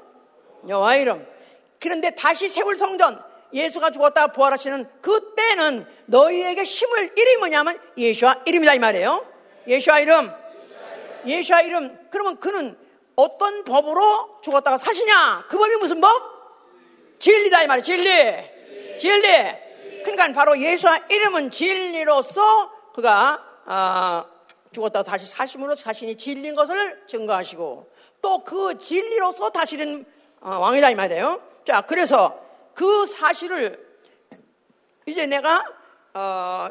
여호와 이름. 그런데 다시 세울 성전. 예수가 죽었다 부활하시는 그때는 너희에게 심을 이름이 뭐냐면 예수와 이름이다 이 말이에요. 예수와 이름. 예수와 이름. 그러면 그는 어떤 법으로 죽었다가 사시냐? 그 법이 무슨 법? 진리다 이 말이에요. 진리. 진리. 그러니까 바로 예수와 이름은 진리로서 그가 아, 죽었다가 다시 사심으로 자신이 진리인 것을 증거하시고 또 그 진리로서 다시는 어, 왕이다 이 말이에요. 자, 그래서 그 사실을 이제 내가 어,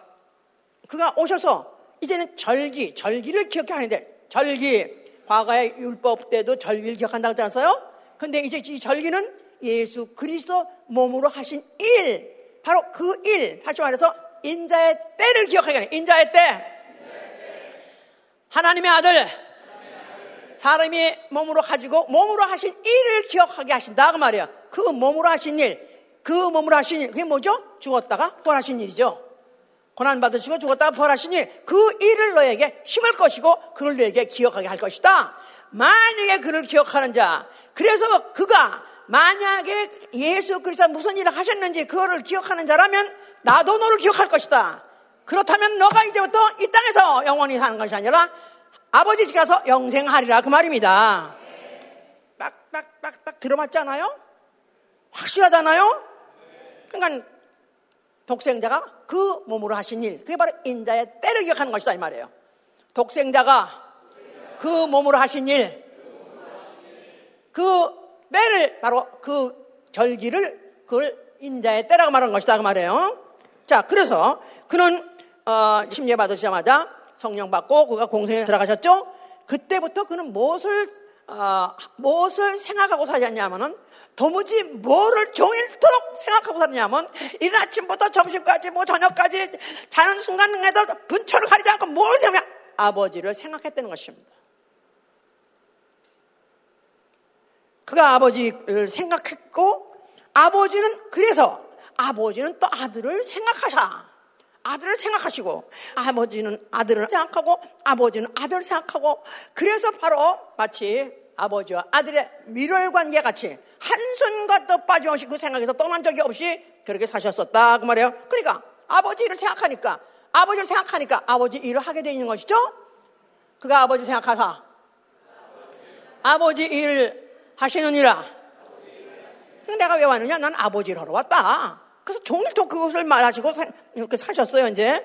그가 오셔서 이제는 절기, 절기를 기억해 하는데 절기 과거의 율법 때도 절기를 기억한다고 하지 않았어요? 근데 이제 이 절기는 예수 그리스도 몸으로 하신 일, 바로 그 일, 다시 말해서 인자의 때를 기억하게 하는 인자의 때. 하나님의 아들, 사람이 몸으로 가지고 몸으로 하신 일을 기억하게 하신다 그 말이야. 그 몸으로 하신 일, 그 몸으로 하신 일, 그게 뭐죠? 죽었다가 부활하신 일이죠. 고난 받으시고 죽었다가 부활하신 일, 그 일을 너에게 힘을 것이고 그를 너에게 기억하게 할 것이다. 만약에 그를 기억하는 자, 그래서 그가 만약에 예수 그리스도 무슨 일을 하셨는지 그거를 기억하는 자라면 나도 너를 기억할 것이다. 그렇다면 너가 이제부터 이 땅에서 영원히 사는 것이 아니라 아버지 집 가서 영생하리라 그 말입니다. 빡빡빡빡 들어맞잖아요? 확실하잖아요? 그러니까 독생자가 그 몸으로 하신 일, 그게 바로 인자의 때를 기억하는 것이다 이 말이에요. 독생자가 그 몸으로 하신 일, 그 때를 바로 그 절기를 그걸 인자의 때라고 말하는 것이다 그 말이에요. 자, 그래서 그는 어, 침례 받으시자마자 성령 받고 그가 공생에 들어가셨죠. 그때부터 그는 무엇을 어, 무엇을 생각하고 살았냐면은 도무지 뭐를 종일토록 생각하고 살았냐면 이른 아침부터 점심까지 뭐 저녁까지 자는 순간에도 분초를 가리지 않고 뭘 생각 아버지를 생각했다는 것입니다. 그가 아버지를 생각했고 아버지는 그래서 아버지는 또 아들을 생각하셔. 아들을 생각하시고 아버지는 아들을 생각하고 아버지는 아들을 생각하고 그래서 바로 마치 아버지와 아들의 밀월 관계 같이 한순간도 빠짐없이 그 생각에서 떠난 적이 없이 그렇게 사셨었다 그 말이에요. 그러니까 아버지를 생각하니까 아버지를 생각하니까 아버지 일을 하게 되는 것이죠. 그가 아버지 생각하사 아버지 일을 하시느니라. 내가 왜 왔느냐? 난 아버지를 하러 왔다. 그래서 종일토 그것을 말하시고 사, 이렇게 사셨어요, 이제.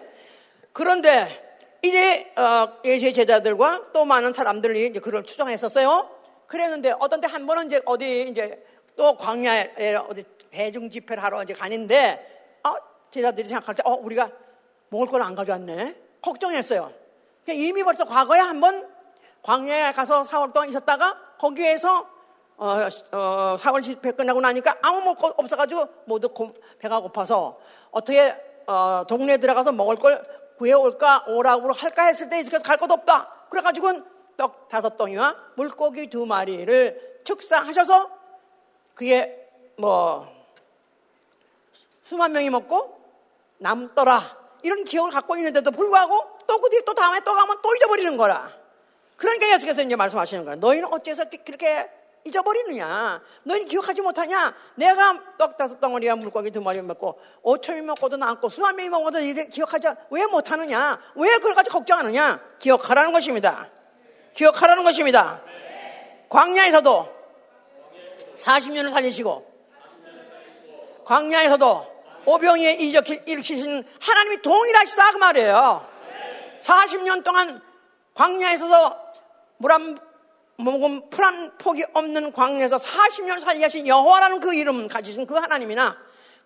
그런데 이제 어, 예수의 제자들과 또 많은 사람들이 이제 그걸 추정했었어요. 그랬는데 어떤 때 한 번은 이제 어디 이제 또 광야에 어디 대중 집회를 하러 이제 가는데 어, 제자들이 생각할 때 어, 우리가 먹을 걸 안 가져왔네. 걱정했어요. 이미 벌써 과거에 한번 광야에 가서 4월 동안 있었다가 거기에서 어, 어, 4월 집회 끝나고 나니까 아무 거 없어가지고 모두 고, 배가 고파서 어떻게 어, 동네에 들어가서 먹을 걸 구해올까 오라고 할까 했을 때 이렇게 갈 것도 없다. 그래가지고 떡 다섯 덩이와 물고기 두 마리를 축사하셔서 그게 뭐 수만 명이 먹고 남더라 이런 기억을 갖고 있는데도 불구하고 또 그 뒤에 또 다음에 또 가면 또 잊어버리는 거라. 그러니까 예수께서 이제 말씀하시는 거야. 너희는 어째서 그렇게 잊어버리느냐? 너희는 기억하지 못하냐? 내가 떡 다섯 덩어리와 물고기 두 마리 먹고 오천이 먹고도 남고 수만 명이 먹어도 이래 기억하지 왜 못하느냐? 왜 그걸 가지고 걱정하느냐? 기억하라는 것입니다. 기억하라는 것입니다. 광야에서도 40년을 살리시고 광야에서도 오병이에 일으키신 하나님이 동일하시다 그 말이에요. 40년 동안 광야에서도 물한 모금 풀한 폭이 없는 광야에서 40년 살게 하신 여호와라는 그 이름 가지신 그 하나님이나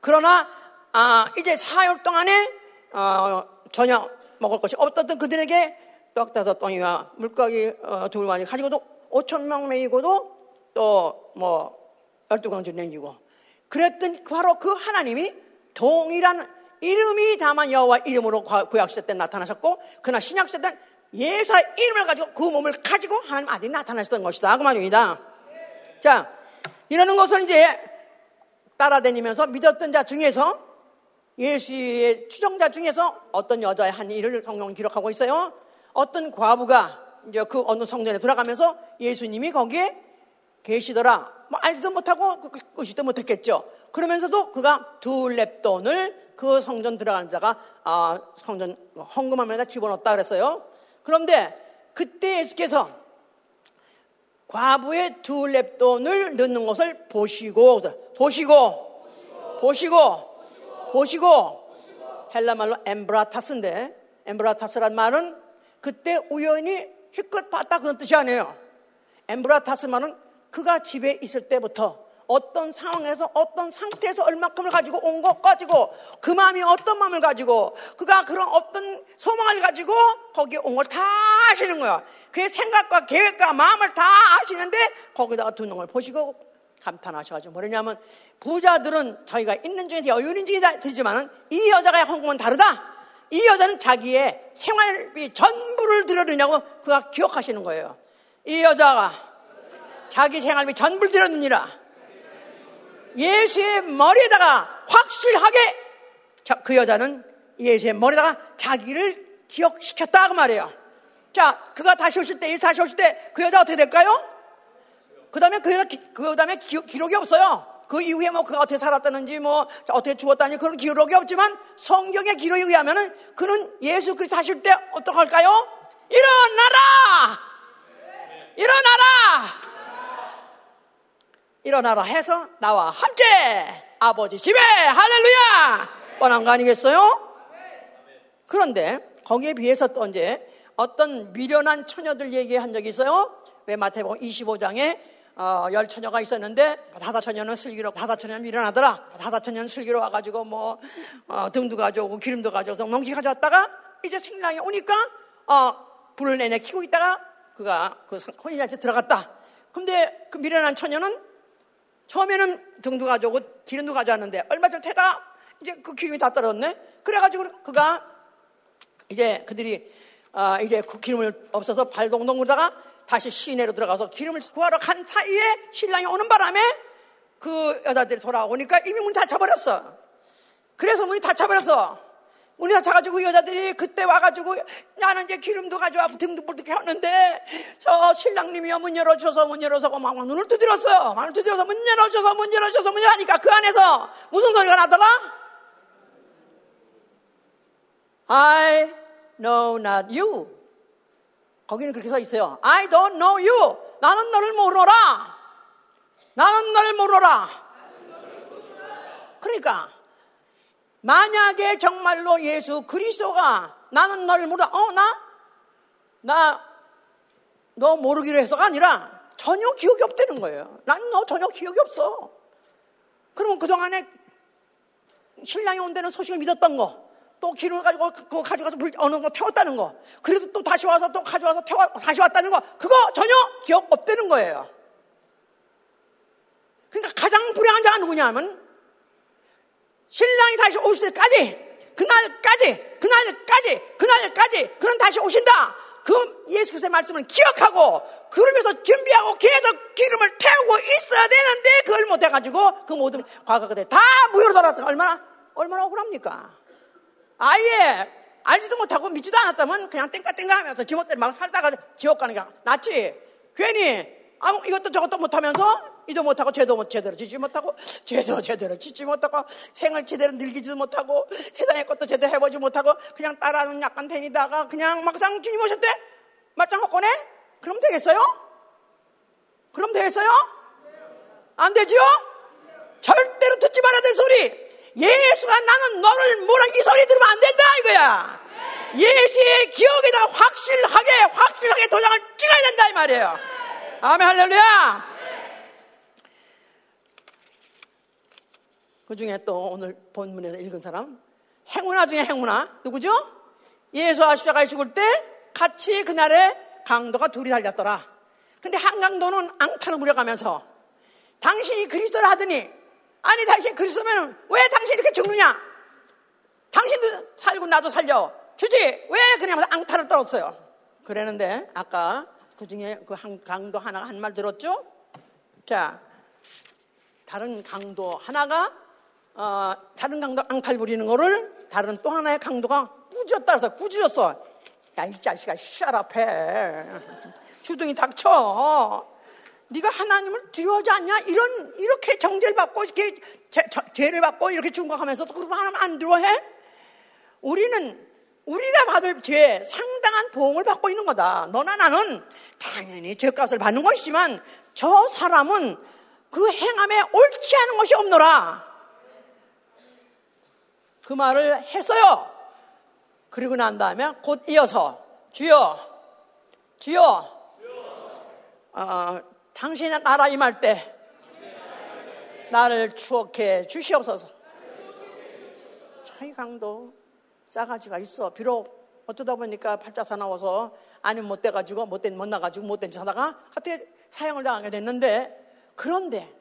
그러나 아, 이제 사흘 동안에 어, 전혀 먹을 것이 없었던 그들에게 떡 다섯 덩이와 물고기 어, 둘 마리 가지고도 5천 명 먹이고도 또 뭐 열두 강주 냉기고. 그랬던 바로 그 하나님이 동일한 이름이 다만 여호와 이름으로 구약 시대 때 나타나셨고 그러나 신약 시대 때 예수의 이름을 가지고 그 몸을 가지고 하나님 아들이 나타나셨던 것이다 그 말입니다 자 이러는 것은 이제 따라다니면서 믿었던 자 중에서 예수의 추정자 중에서 어떤 여자의 한 일을 성경 기록하고 있어요 어떤 과부가 이제 그 어느 성전에 들어가면서 예수님이 거기에 계시더라. 뭐 알지도 못하고 끄지도 못했겠죠. 그러면서도 그가 두 랩돈을 그 성전 들어가는 자가 아, 성전 헌금함에다 집어넣었다 그랬어요. 그런데 그때 예수께서 과부의 두 랩돈을 넣는 것을 보시고 보시고 보시고 보시고 헬라 말로 엠브라타스인데 엠브라타스란 말은 그때 우연히 힐끗 봤다 그런 뜻이 아니에요. 엠브라타스만은 그가 집에 있을 때부터 어떤 상황에서 어떤 상태에서 얼마큼을 가지고 온 것 가지고 그 마음이 어떤 마음을 가지고 그가 그런 어떤 소망을 가지고 거기에 온 걸 다 아시는 거야. 그의 생각과 계획과 마음을 다 아시는데 거기다가 두는 걸 보시고 감탄하셔가지고 뭐냐면 부자들은 자기가 있는 중에서 여유인지 되지만은 이 여자가 헌금은 다르다. 이 여자는 자기의 생활비 전부를 들여느냐고 그가 기억하시는 거예요. 이 여자가 자기 생활비 전부를 들여느니라. 예수의 머리에다가 확실하게 그 여자는 예수의 머리에다가 자기를 기억시켰다 그 말이에요. 자, 그가 다시 오실 때, 예수 다시 오실 때 그 여자 어떻게 될까요? 그 다음에 그 여자, 그 다음에 기록이 없어요. 그 이후에 뭐 그가 어떻게 살았다는지 뭐 어떻게 죽었다는지 그런 기록이 없지만 성경의 기록에 의하면은 그는 예수 그리스도 하실 때 어떡할까요? 일어나라! 일어나라! 일어나라 해서 나와 함께 아버지 집에 할렐루야! 뻔한 거 아니겠어요? 그런데 거기에 비해서 또 언제 어떤 미련한 처녀들 얘기한 적이 있어요? 왜 마태복음 25장에 어, 열 처녀가 있었는데 다섯 처녀는 슬기로 다섯 처녀는 미련하더라. 다섯 처녀는 슬기로 와가지고 뭐 어, 등도 가져오고 기름도 가져와서 멍키 가져왔다가 이제 생랑이 오니까 어, 불을 내내 키고 있다가 그가 그 혼인잔치 들어갔다. 근데 그 미련한 처녀는 처음에는 등도 가져오고 기름도 가져왔는데 얼마 전 태가 이제 그 기름이 다 떨어졌네. 그래가지고 그가 이제 그들이 어, 이제 그 기름을 없어서 발동동 그러다가 다시 시내로 들어가서 기름을 구하러 간 사이에 신랑이 오는 바람에 그 여자들이 돌아오니까 이미 문 닫혀버렸어. 그래서 문이 닫혀버렸어. 문이 닫혀가지고 여자들이 그때 와가지고 나는 이제 기름도 가져와 등도 불뚝 했는데 저 신랑님이요 문 열어줘서 문 열어서 막 눈을 두드렸어요. 문을 두드려서 문 열어줘서 문 열어줘서 문 열어니까 그 안에서 무슨 소리가 나더라? I know not you. 거기는 그렇게 써 있어요. I don't know you. 나는 너를 모르노라. 나는 너를 모르노라. 그러니까 만약에 정말로 예수 그리스도가 나는 너를 모르다. 어, 나? 나 너 모르기로 해서가 아니라 전혀 기억이 없다는 거예요. 난 너 전혀 기억이 없어. 그러면 그동안에 신랑이 온다는 소식을 믿었던 거, 또 기름을 가지고 그거 가져가서 불, 어느 거 태웠다는 거, 그래도 또 다시 와서 또 가져와서 태워, 다시 왔다는 거, 그거 전혀 기억 없다는 거예요. 그러니까 가장 불행한 자가 누구냐면 신랑이 다시 오실 때까지 그날까지 그날까지 그날까지 그는 다시 오신다. 그 예수 그리스도의 말씀을 기억하고 위해서 준비하고 계속 기름을 태우고 있어야 되는데 그걸 못해가지고 그 모든 과거 그대 다 무효로 돌아갔다 얼마나 얼마나 억울합니까? 아예 알지도 못하고 믿지도 않았다면 그냥 땡까땡까 하면서 지못대로 막 살다가 지옥 가는 게 낫지. 괜히 아무 이것도 저것도 못하면서 이도 못하고 죄도 못 제대로 지지 못하고 죄도 제대로 짓지 못하고 생을 제대로 늙이지도 못하고 세상의 것도 제대로 해보지 못하고 그냥 따라하는 약간 다니다가 그냥 막상 주님 오셨대 맞짱 헛거네 그럼 되겠어요? 그럼 되겠어요? 안 되지요? 절대로 듣지 말아야 될 소리 예수가 나는 너를 뭐라 이 소리 들으면 안 된다 이거야 예수의 기억에다 확실하게 확실하게 도장을 찍어야 된다 이 말이에요 아멘 할렐루야 그 중에 또 오늘 본문에서 읽은 사람 행운아 중에 행운아 누구죠? 예수와 십자가에 죽을 때 같이 그날에 강도가 둘이 달렸더라. 근데 한 강도는 앙탈을 부려가면서 당신이 그리스도를 하더니 아니 당신 그리스도면 왜 당신 이렇게 죽느냐? 당신도 살고 나도 살려 주지 왜 그냥 앙탈을 떨었어요. 그랬는데 아까 그 중에 그 한 강도 하나가 한 말 들었죠? 자 다른 강도 하나가 어, 다른 강도 앙탈 부리는 거를 다른 또 하나의 강도가 꾸짖었다 그래서 꾸짖었어. 야, 이 자식아, 샤랍해. 주둥이 닥쳐. 네가 하나님을 두려워하지 않냐? 이런, 이렇게 정죄를 받고, 이렇게 제, 저, 죄를 받고, 이렇게 중각하면서 또 그러면 하나님 안 두려워해? 우리는, 우리가 받을 죄, 상당한 보응을 받고 있는 거다. 너나 나는 당연히 죄값을 받는 것이지만, 저 사람은 그 행함에 옳지 않은 것이 없노라. 그 말을 했어요. 그리고 난 다음에 곧 이어서 주여, 주여, 어, 당신의 나라 임할 때 나를 추억해 주시옵소서. 차이강도 싸가지가 있어. 비록 어쩌다 보니까 팔자사 나와서 아니면 못 돼가지고 못된 못 나가지고 못된 짓 하다가 하여튼 사형을 당하게 됐는데 그런데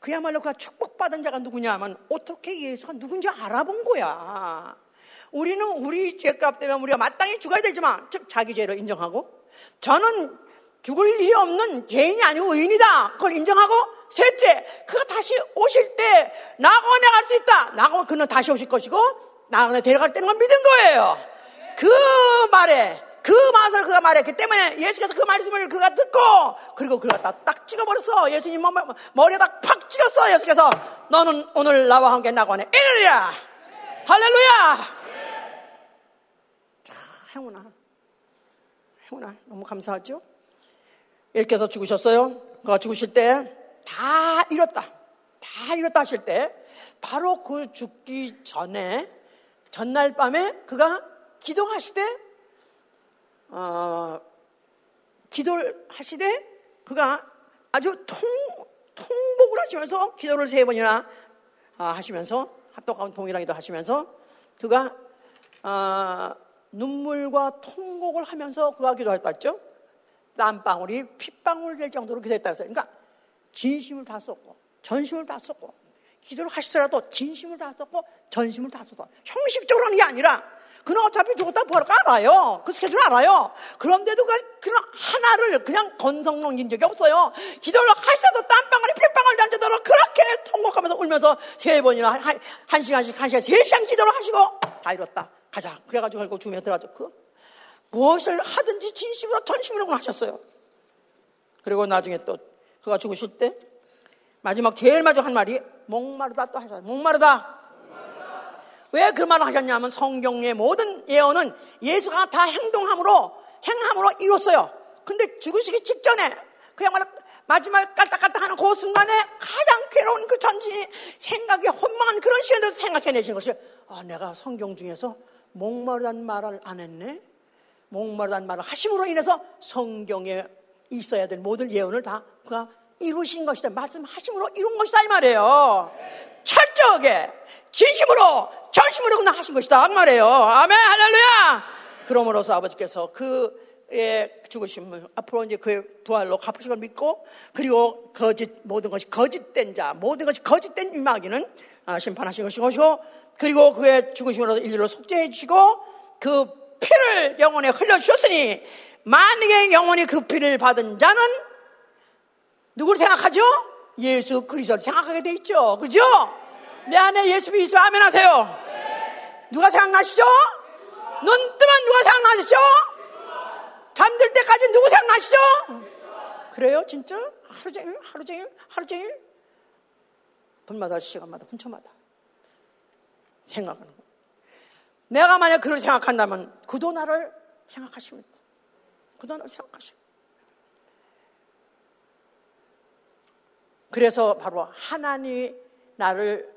그야말로 그 축복받은 자가 누구냐 하면 어떻게 예수가 누군지 알아본 거야. 우리는 우리 죄값 때문에 우리가 마땅히 죽어야 되지만, 즉, 자기 죄를 인정하고, 저는 죽을 일이 없는 죄인이 아니고 의인이다. 그걸 인정하고, 셋째, 그가 다시 오실 때, 나고 내갈 수 있다. 나고 그는 다시 오실 것이고, 나고 데려갈 때는 걸 믿은 거예요. 그 말에, 그 맛을 그가 말했기 때문에 예수께서 그 말씀을 그가 듣고 그리고 그가 딱, 딱 찍어버렸어. 예수님 머리에다 팍 찍었어. 예수께서 너는 오늘 나와 함께 나관에 이르리라. 할렐루야. 자, 행운아. 행운아. 너무 감사하죠? 예수께서 죽으셨어요. 그가 죽으실 때 다 잃었다. 다 잃었다 하실 때 바로 그 죽기 전에 전날 밤에 그가 기도하시되 어, 기도를 하시되 그가 아주 통, 통복을 하시면서 기도를 세 번이나 아, 하시면서 핫도그하고 동일하기도 하시면서 그가 어, 눈물과 통곡을 하면서 그가 기도했다죠. 땀방울이 핏방울 될 정도로 기도했다 했어요. 그러니까 진심을 다 썼고 전심을 다 썼고 기도를 하시더라도 진심을 다 썼고 전심을 다 썼어. 형식적으로 하는 게 아니라 그는 어차피 죽었다 부활할 거 알아요. 그 스케줄 알아요. 그런데도 그, 그런 하나를 그냥 건성 넘긴 적이 없어요. 기도를 하셔도 땀방울이 핏방울 단지도록 그렇게 통곡하면서 울면서 세 번이나 한, 한 시간씩 한 시간 세 시간 기도를 하시고 다 이뤘다. 가자. 그래가지고 결국 죽음에 들어가죠. 그 무엇을 하든지 진심으로 전심으로 하셨어요. 그리고 나중에 또 그가 죽으실 때 마지막 제일 마지막 한 말이 목마르다 또 하셨어요. 목마르다. 왜 그 말을 하셨냐면 성경의 모든 예언은 예수가 다 행동함으로 행함으로 이뤘어요. 근데 죽으시기 직전에 그야말로 마지막에 깔딱깔딱하는 그 순간에 가장 괴로운 그 전진이 생각이 혼망한 그런 시간에서 생각해내신 것이 아 내가 성경 중에서 목마르단 말을 안 했네 목마르단 말을 하심으로 인해서 성경에 있어야 될 모든 예언을 다 그가 이루신 것이다. 말씀하심으로 이룬 것이다 이 말이에요. 철저하게 진심으로 전심으로 그냥 하신 것이다 그 말이에요. 아멘 할렐루야! 그러므로서 아버지께서 그 예, 죽으심을 앞으로 이제 그의 부활로 갚으신 걸 믿고 그리고 거짓 모든 것이 거짓된 자 모든 것이 거짓된 유마기는 아, 심판하신 것이고 그리고 그의 죽으심으로 인류를 속죄해 주시고 그 피를 영혼에 흘려 주셨으니 만약에 영혼이 그 피를 받은 자는 누구를 생각하죠? 예수 그리스도를 생각하게 돼 있죠. 그죠? 내 안에 예수 그리스도 아멘 하세요. 누가 생각나시죠? 눈 뜨면 누가 생각나시죠? 잠들 때까지 누구 생각나시죠? 그래요? 진짜? 하루 종일, 하루 종일, 하루 종일? 분마다, 시간마다, 분초마다. 생각하는 거예요. 내가 만약 그를 생각한다면 그도 나를 생각하십니다. 그도 나를 생각하십니다. 그래서 바로 하나님이 나를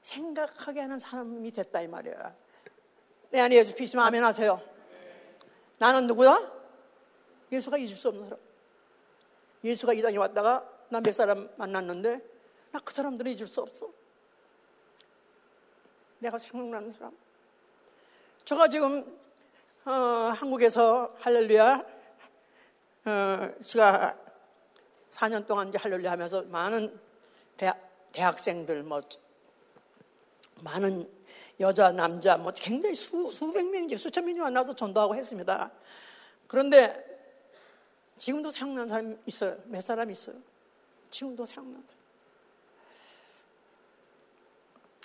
생각하게 하는 사람이 됐다 이 말이에요. 내 안에 예수 믿으면 아멘 하세요. 나는 누구다? 예수가 잊을 수 없는 사람. 예수가 이 땅에 왔다가 나 몇 사람 만났는데 나 그 사람들을 잊을 수 없어. 내가 생각나는 사람. 제가 지금 어, 한국에서 할렐루야 어, 제가 4년 동안 이제 할렐루야 하면서 많은 대학, 대학생들 뭐 많은 여자 남자 뭐 굉장히 수, 수백 명이 수천 명이 만나서 전도하고 했습니다. 그런데 지금도 생각나는 사람이 있어요. 몇 사람 있어요. 지금도 생각나는 사람.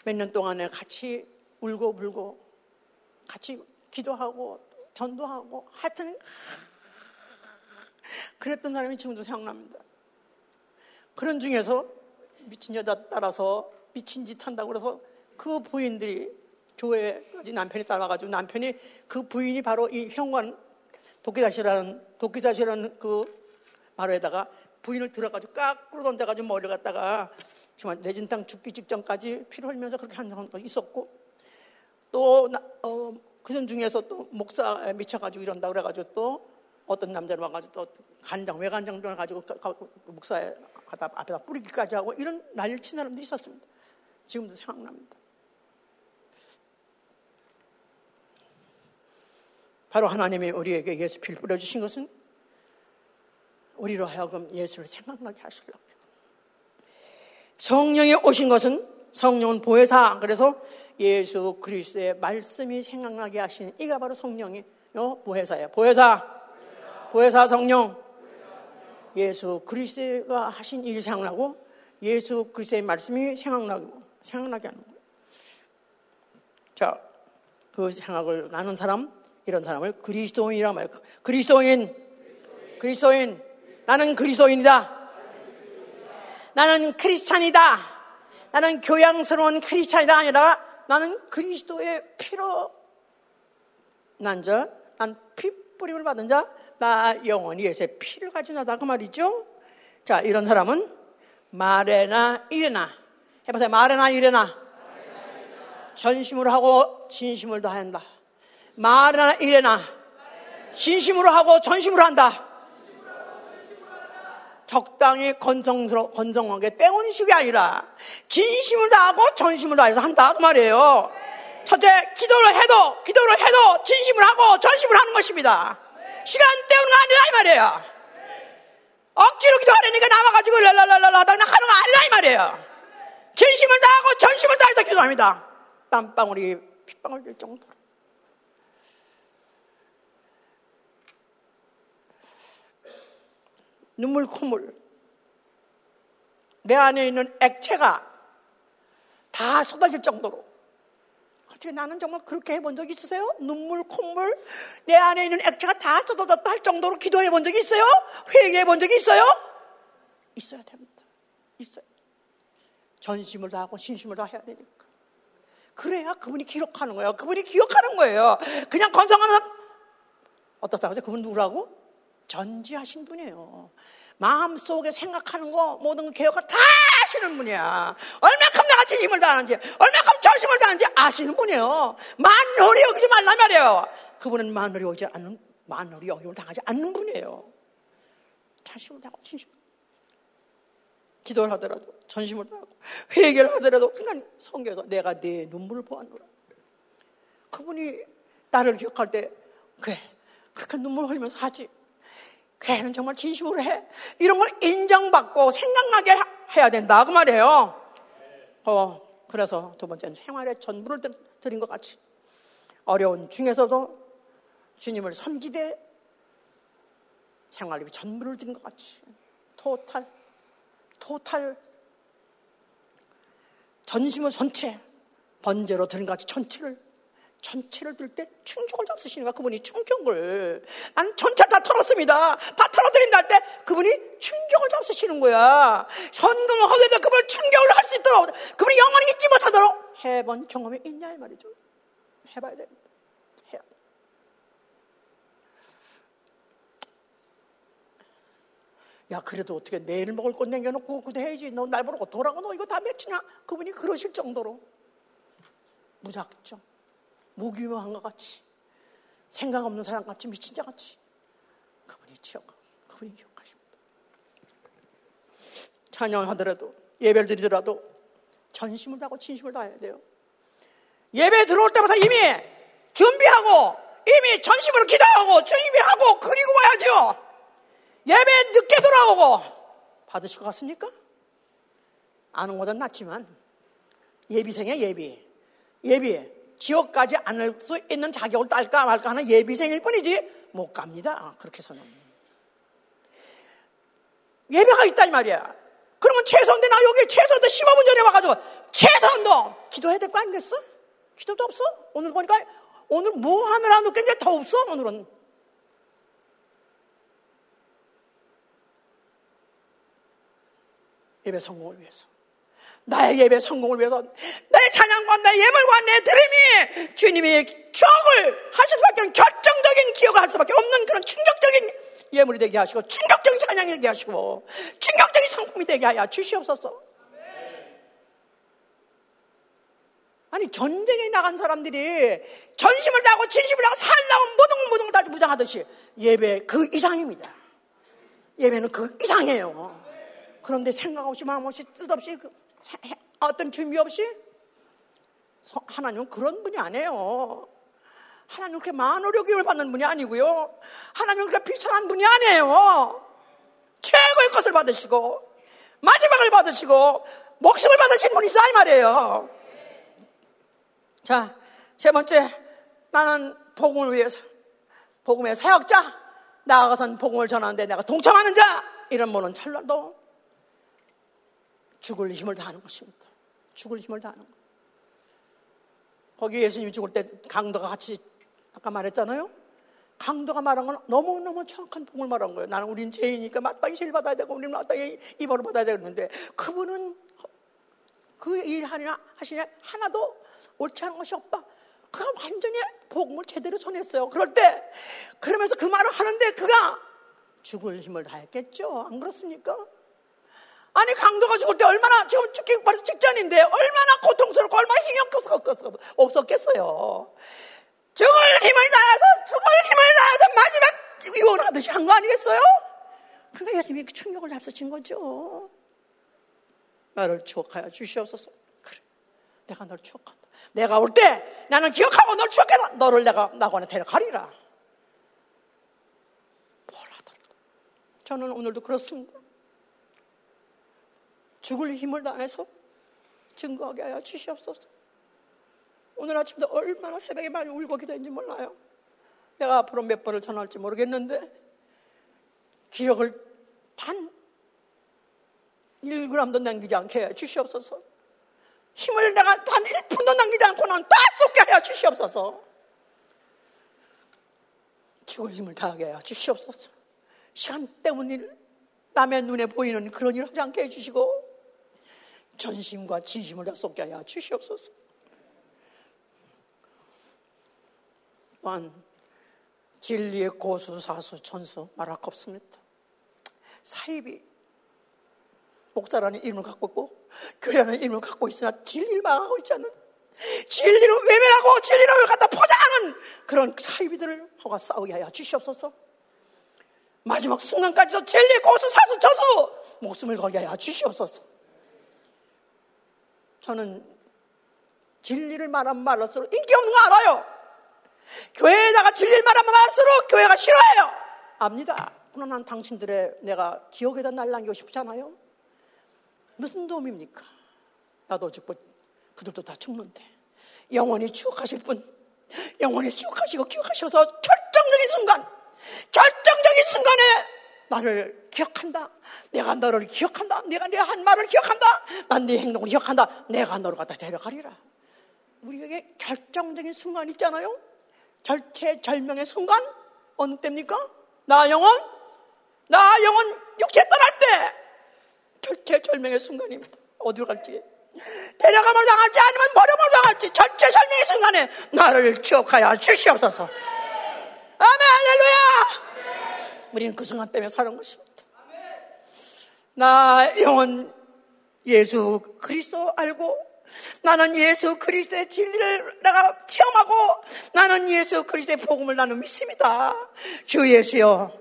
몇 년 동안에 같이 울고 불고 같이 기도하고 전도하고 하여튼 그랬던 사람이 지금도 생각납니다. 그런 중에서 미친 여자 따라서 미친 짓 한다고 그래서 그 부인들이 교회까지 남편이 따라가지고 남편이 그 부인이 바로 이 현관 도끼다시라는 도끼다시라는 그 마루에다가 부인을 들어가지고 깎꾸로 던져가지고 머리를 갖다가 정말 내진탕 죽기 직전까지 피를 흘면서 그렇게 한 적도 있었고 또 어, 그전 중에서 또 목사 미쳐가지고 이런다 그래가지고 또 어떤 남자를 와가지고 또 간장 외간장을 가지고 목사에 앞에다 뿌리기까지 하고 이런 난리를 친 사람들이 있었습니다. 지금도 생각납니다. 바로 하나님이 우리에게 예수 피를 뿌려주신 것은 우리로 하여금 예수를 생각나게 하시려고. 성령이 오신 것은 성령은 보혜사. 그래서 예수 그리스도의 말씀이 생각나게 하신 이가 바로 성령이 보혜사예요. 보혜사. 보혜사 성령. 예수 그리스도가 하신 일이 생각나고 예수 그리스도의 말씀이 생각나고 생각나게 하는 거예요. 자, 그 생각을 나는 사람 이런 사람을 그리스도인이라고 말해요. 그리스도인, 그리스도인. 나는 그리스도인이다. 나는 크리스찬이다. 나는 교양스러운 크리스찬이다 아니라 나는 그리스도의 피로 난 자, 난 피 뿌림을 받은 자, 나 영원히 예수의 피를 가진 자다 그 말이죠. 자, 이런 사람은 말에나 이래나 해보세요. 말에나 이래나 전심으로 하고 진심을 다해야 한다. 말이나 이래나 진심으로 하고 전심으로 한다. 적당히 건성스러 건성하게 땡원식이 아니라 진심을 다하고 전심을 다해서 한다 그 말이에요. 첫째 기도를 해도 기도를 해도 진심을 하고 전심을 하는 것입니다. 시간 때우는 거 아니라 이 말이에요. 억지로 기도하려니까 남아가지고 랄랄랄랄라 하는 거 아니라 이 말이에요. 진심을 다하고 전심을 다해서 기도합니다. 땀방울이 핏방울 될 정도로. 눈물, 콧물. 내 안에 있는 액체가 다 쏟아질 정도로. 어떻게 나는 정말 그렇게 해본 적 있으세요? 눈물, 콧물, 내 안에 있는 액체가 다 쏟아졌다 할 정도로 기도해 본 적이 있어요? 회개해 본 적이 있어요? 있어야 됩니다. 있어요. 전심을 다하고 신심을 다해야 되니까. 그래야 그분이 기록하는 거예요. 그분이 기억하는 거예요. 그냥 건성하는 어떻다고 하죠? 그분 누구라고? 전지하신 분이에요. 마음속에 생각하는 거 모든 개혁을 다 아시는 분이야. 얼마큼 나 같이 힘을 다하는지, 얼마큼 전심을 다하는지 아시는 분이에요. 만홀이 여기지 말란 말이에요. 그분은 만홀이 오지 않는, 만홀이 여김을 당하지 않는 분이에요. 자심을 다하고 진심. 기도를 하더라도, 전심을 다하고, 회개를 하더라도, 그냥 성경에서 내가 내 눈물을 보았노라. 그분이 나를 기억할 때, 그래, 그렇게 눈물 흘리면서 하지. 걔는 정말 진심으로 해. 이런 걸 인정받고 생각나게 해야 된다. 그 말이에요. 어, 그래서 두 번째는 생활의 전부를 드린 것 같이 어려운 중에서도 주님을 섬기되 생활비 전부를 드린 것 같이 토탈, 토탈 전심을 전체 번제로 드린 것 같이 전체를 전체를 들 때 충격을 잡수시는 거야. 그분이 충격을. 나는 전체 다 털었습니다. 다 털어드린다 할 때 그분이 잡수시는 거야. 선금을 하게 돼 그분을 충격을 할 수 있도록 그분이 영원히 잊지 못하도록 해본 경험이 있냐 이 말이죠. 해봐야 됩니다. 해야 돼. 야, 그래도 어떻게 내일 먹을 거 남겨놓고 그도 해야지. 너 날 보고 돌아가 너 이거 다 맺히냐? 그분이 그러실 정도로 무작정. 무규명한 것 같이 생각 없는 사람 같이 미친 자 같이 그분이 지역 그분이 기억하십니다. 찬양하더라도 예배를 드리더라도 전심을 다하고 진심을 다해야 돼요. 예배 들어올 때마다 이미 준비하고 이미 전심으로 기도하고 준비하고 그리고 와야죠. 예배 늦게 돌아오고 받으실 것 같습니까? 아는 것보다 낫지만 예비생의 예비 예비 지옥까지 않을 수 있는 자격을 딸까 말까 하는 예비생일 뿐이지 못 갑니다. 그렇게 해서는. 예배가 있다 이 말이야. 그러면 최선대 나 여기 최선대 15분 전에 와가지고 최선도 기도해야 될 거 아니겠어? 기도도 없어? 오늘 보니까 오늘 뭐 하느라 늦겠는데 더 없어 오늘은. 예배 성공을 위해서. 나의 예배 성공을 위해서 나의 찬양과 나의 예물과 내 드림이 주님의 기억을 하실 수밖에 없는 결정적인 기억을 할 수밖에 없는 그런 충격적인 예물이 되게 하시고 충격적인 찬양이 되게 하시고 충격적인 상품이 되게 하여 주시옵소서. 아니 전쟁에 나간 사람들이 전심을 다하고 진심을 다하고 살라고 모든 모든 다 무장하듯이 예배 그 이상입니다. 예배는 그 이상이에요. 그런데 생각 없이 마음 없이 뜻 없이 그 어떤 준비 없이 하나님은 그런 분이 아니에요. 하나님은 그렇게 만오력임을 받는 분이 아니고요. 하나님은 그렇게 비천한 분이 아니에요. 최고의 것을 받으시고 마지막을 받으시고 목숨을 받으신 분이 있다 이 말이에요. 자, 세 번째 나는 복음을 위해서 복음의 사역자 나아가선 복음을 전하는데 내가 동참하는 자 이런 분은 찰나도 죽을 힘을 다하는 것입니다. 죽을 힘을 다하는 것. 거기 예수님이 죽을 때 강도가 같이 아까 말했잖아요. 강도가 말한 건 너무너무 정확한 복을 말한 거예요. 나는 우린 죄이니까 마땅히 죄를 받아야 되고 우리는 마땅히 이벌을 받아야 되는데 그분은 그 일 하나 하시냐 하나도 옳지 않은 것이 없다. 그가 완전히 복음을 제대로 전했어요. 그럴 때 그러면서 그 말을 하는데 그가 죽을 힘을 다했겠죠. 안 그렇습니까? 아니 강도가 죽을 때 얼마나 지금 죽기 바로 직전인데 얼마나 고통스럽고 얼마나 힘이 없었겠어요. 죽을 힘을 다해서 죽을 힘을 다해서 마지막 유언하듯이 한 거 아니겠어요? 그러니까 예수님이 그 충격을 잡수신 거죠. 나를 추억하여 주시옵소서. 그래, 내가 널 추억한다. 내가 올 때 나는 기억하고 널 추억해서 너를 내가 낙원에 데려가리라. 뭘 하더라도 저는 오늘도 그렇습니다. 죽을 힘을 다해서 증거하게 하여 주시옵소서. 오늘 아침도 얼마나 새벽에 많이 울고 기도했는지 몰라요. 내가 앞으로 몇 번을 전할지 모르겠는데 기억을 단 1g도 남기지 않게 하여 주시옵소서. 힘을 내가 단 1푼도 남기지 않고는 다 쏟게 하여 주시옵소서. 죽을 힘을 다하게 하여 주시옵소서. 시간 때문에 남의 눈에 보이는 그런 일 하지 않게 해주시고 전심과 진심을 다 쏟게 하여 주시옵소서. 또한 진리의 고수, 사수, 천수 말할 것 없습니다. 사입이 목사라는 이름을 갖고 있고 교회라는 이름을 갖고 있으나 진리를 망하고 있지 않는 진리를 외면하고 진리를 갖다 포장하는 그런 사이비들을 허가 싸우게 하여 주시옵소서. 마지막 순간까지도 진리 고수 사수 저수 목숨을 걸게 하여 주시옵소서. 저는 진리를 말하면 말할수록 인기 없는 거 알아요. 교회에다가 진리를 말하면 말할수록 교회가 싫어해요. 압니다. 그러나 난 당신들의 내가 기억에다 날랑이고 싶잖아요. 무슨 도움입니까? 나도 죽고 그들도 다 죽는데 영원히 추억하실 분 영원히 추억하시고 기억하셔서 결정적인 순간 결정적인 순간에 나를 기억한다. 내가 너를 기억한다. 내가 내 한 말을 기억한다. 난 네 행동을 기억한다. 내가 너를 갖다 데려가리라. 우리에게 결정적인 순간 있잖아요. 절체절명의 순간 어느 때입니까? 나 영혼 나 영혼 육체 떠날 때 절체절명의 순간입니다. 어디로 갈지 데려감을 당할지 아니면 버림을 당할지 절체절명의 순간에 나를 기억하여 주시옵소서. 아멘 할렐루야. 우리는 그 순간 때문에 사는 것입니다. 나 영혼 예수 그리스도 알고 나는 예수 그리스도의 진리를 내가 체험하고 나는 예수 그리스도의 복음을 나는 믿습니다. 주 예수여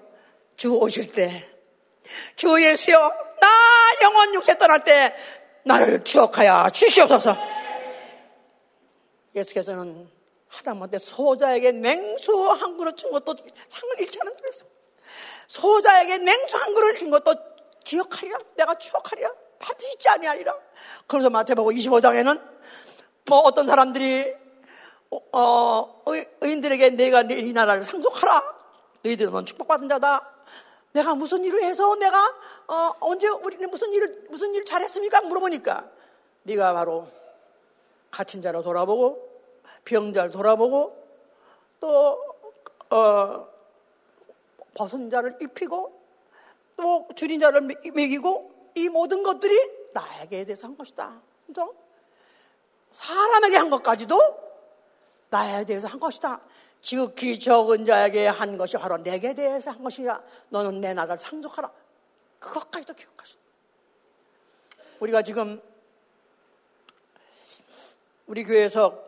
주 오실 때 주 예수여 나 영원 육체 떠날 때 나를 추억하여 주시옵소서. 예수께서는 하다못해 소자에게 냉수 한 그릇 준 것도 상을 잃지 않은 그랬어. 소자에게 냉수 한 그릇 준 것도 기억하리라. 내가 추억하리라. 반드시 잊지 아니하리라. 그래서 마태복음 25장에는 뭐 어떤 사람들이 어, 의 인들에게 내가 이 나라를 상속하라. 너희들은 축복받은 자다. 내가 무슨 일을 해서 내가 어, 언제 우리는 무슨 일을 무슨 일을 잘했습니까? 물어보니까 네가 바로 갇힌 자를 돌아보고 병자를 돌아보고 또 어, 벗은 자를 입히고 또 줄인 자를 먹이고 이 모든 것들이 나에게 대해서 한 것이다. 그죠? 사람에게 한 것까지도 나에 대해서 한 것이다. 지극히 적은 자에게 한 것이 바로 내게 대해서 한 것이야. 너는 내 나라를 상속하라. 그것까지도 기억하신다. 우리가 지금 우리 교회에서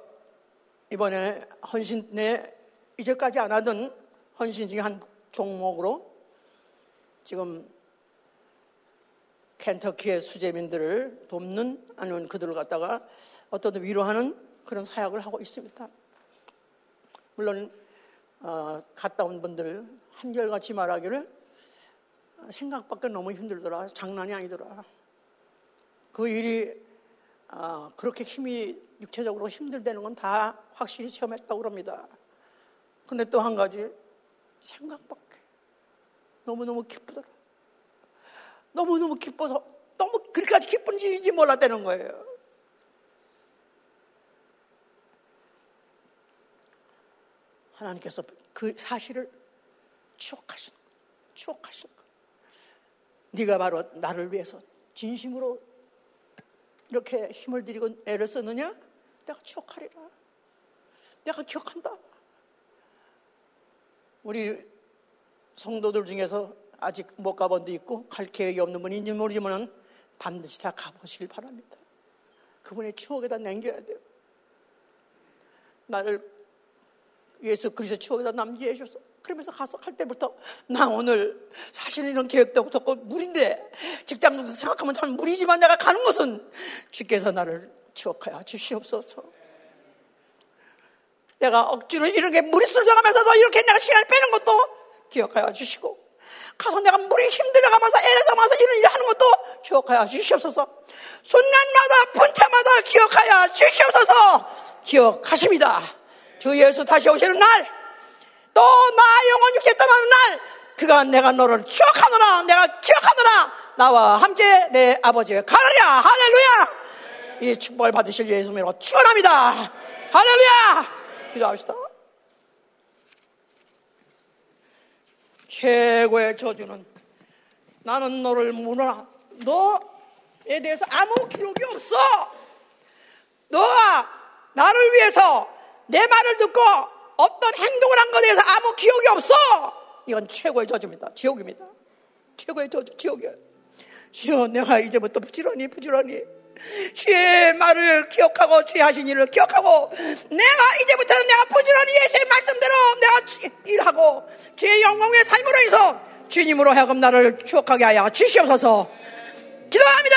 이번에 헌신에 이제까지 안 하던 헌신 중에 한 종목으로 지금 켄터키의 수재민들을 돕는 아니면 그들을 갖다가 어떤 위로하는 그런 사역을 하고 있습니다. 물론 어, 갔다 온 분들 한결같이 말하기를 생각밖에 너무 힘들더라. 장난이 아니더라. 그 일이 어, 그렇게 힘이 육체적으로 힘들다는 건 다 확실히 체험했다고 그럽니다. 근데 또 한 가지 생각밖에 너무너무 기쁘더라. 너무너무 기뻐서 너무 그렇게까지 기쁜 일인지 몰랐다는 거예요. 하나님께서 그 사실을 추억하신 거, 추억하신 거. 네가 바로 나를 위해서 진심으로 이렇게 힘을 들이고 애를 썼느냐? 내가 추억하리라. 내가 기억한다. 우리 성도들 중에서 아직 못 가본 데 있고 갈 계획이 없는 분인지 모르지만 반드시 다 가보시길 바랍니다. 그분의 추억에다 남겨야 돼요. 나를 예수 그리스도 추억에다 남기게 해줘서 그러면서 가서 할 때부터 나 오늘 사실 이런 계획도 없었고 무리인데 직장도 생각하면 참 무리지만 내가 가는 것은 주께서 나를 추억하여 주시옵소서. 내가 억지로 이렇게 무리수를 정하면서도 이렇게 내가 시간을 빼는 것도 기억하여 주시고 가서 내가 물이 힘들어 가면서 애를 담아서 이런 일을 하는 것도 기억하여 주시옵소서. 순간마다 분차마다 기억하여 주시옵소서. 기억하십니다. 주 예수 다시 오시는 날, 또 나 영혼 육체 떠나는 날, 그가 내가 너를 기억하노라, 내가 기억하노라, 나와 함께 내 아버지의 가느냐, 할렐루야! 이 축복을 받으실 예수님으로 축원합니다. 할렐루야! 기도합시다. 최고의 저주는 나는 너를 물어라. 너에 대해서 아무 기록이 없어. 너가 나를 위해서 내 말을 듣고 어떤 행동을 한 것에 대해서 아무 기억이 없어. 이건 최고의 저주입니다. 지옥입니다. 최고의 저주 지옥이야. 주여 내가 이제부터 부지런히 부지런히 주의 말을 기억하고 주의 하신 일을 기억하고 내가 이제부터는 내가 부지런히 예수의 말씀대로 내가 일하고 주의 영광의 삶으로 인해서 주님으로 하여금 나를 추억하게 하여 주시옵소서. 기도합니다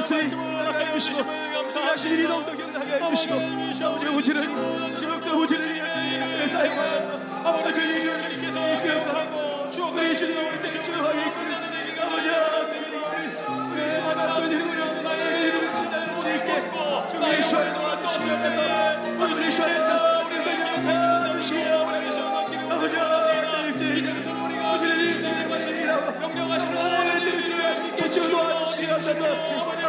주시고 하신 일이 더욱더 경하게 해주시고 아버지 부지런히 지역도 부지런히 사용하여서 아버지 저희 주님께서 기억하고 추억을 주님 우리 뜻을 주하게 이끌어내는 얘기가 아버지 우리 수많은 소리를 우리 나의 이름을 지나고 있게 주의 슈아에 도와주시면서 우리 주의 슈아에서 우리 기억하여 주시고 아버지 이제부터 우리가 부지런히 생각하시니라 명령하시는 오늘 뜻을 주의 저주 도와주시옵소서 아버지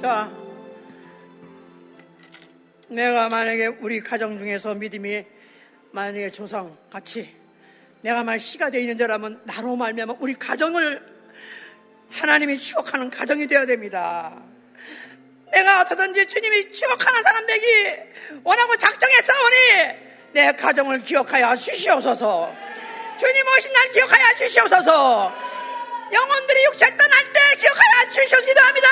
자, 내가 만약에 우리 가정 중에서 믿음이 만약에 조상 같이 내가 만 씨가 되어 있는 자라면 나로 말미암아 우리 가정을 하나님이 추억하는 가정이 되어야 됩니다. 내가 어떻든지 주님이 추억하는 사람 되기 원하고 작정했사오니 내 가정을 기억하여 주시옵소서. 주님 오신 날 기억하여 주시옵소서. 영혼들이 육체 떠날 때 기억하여 주시옵소서 기도합니다.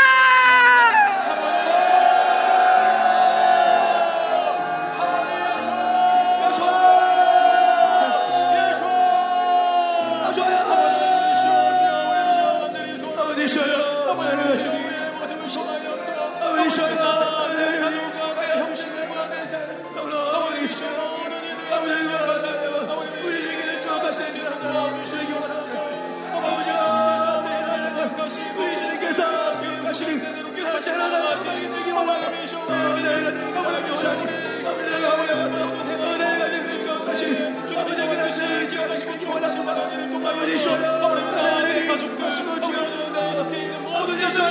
Jésus,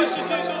Jésus, Jésus,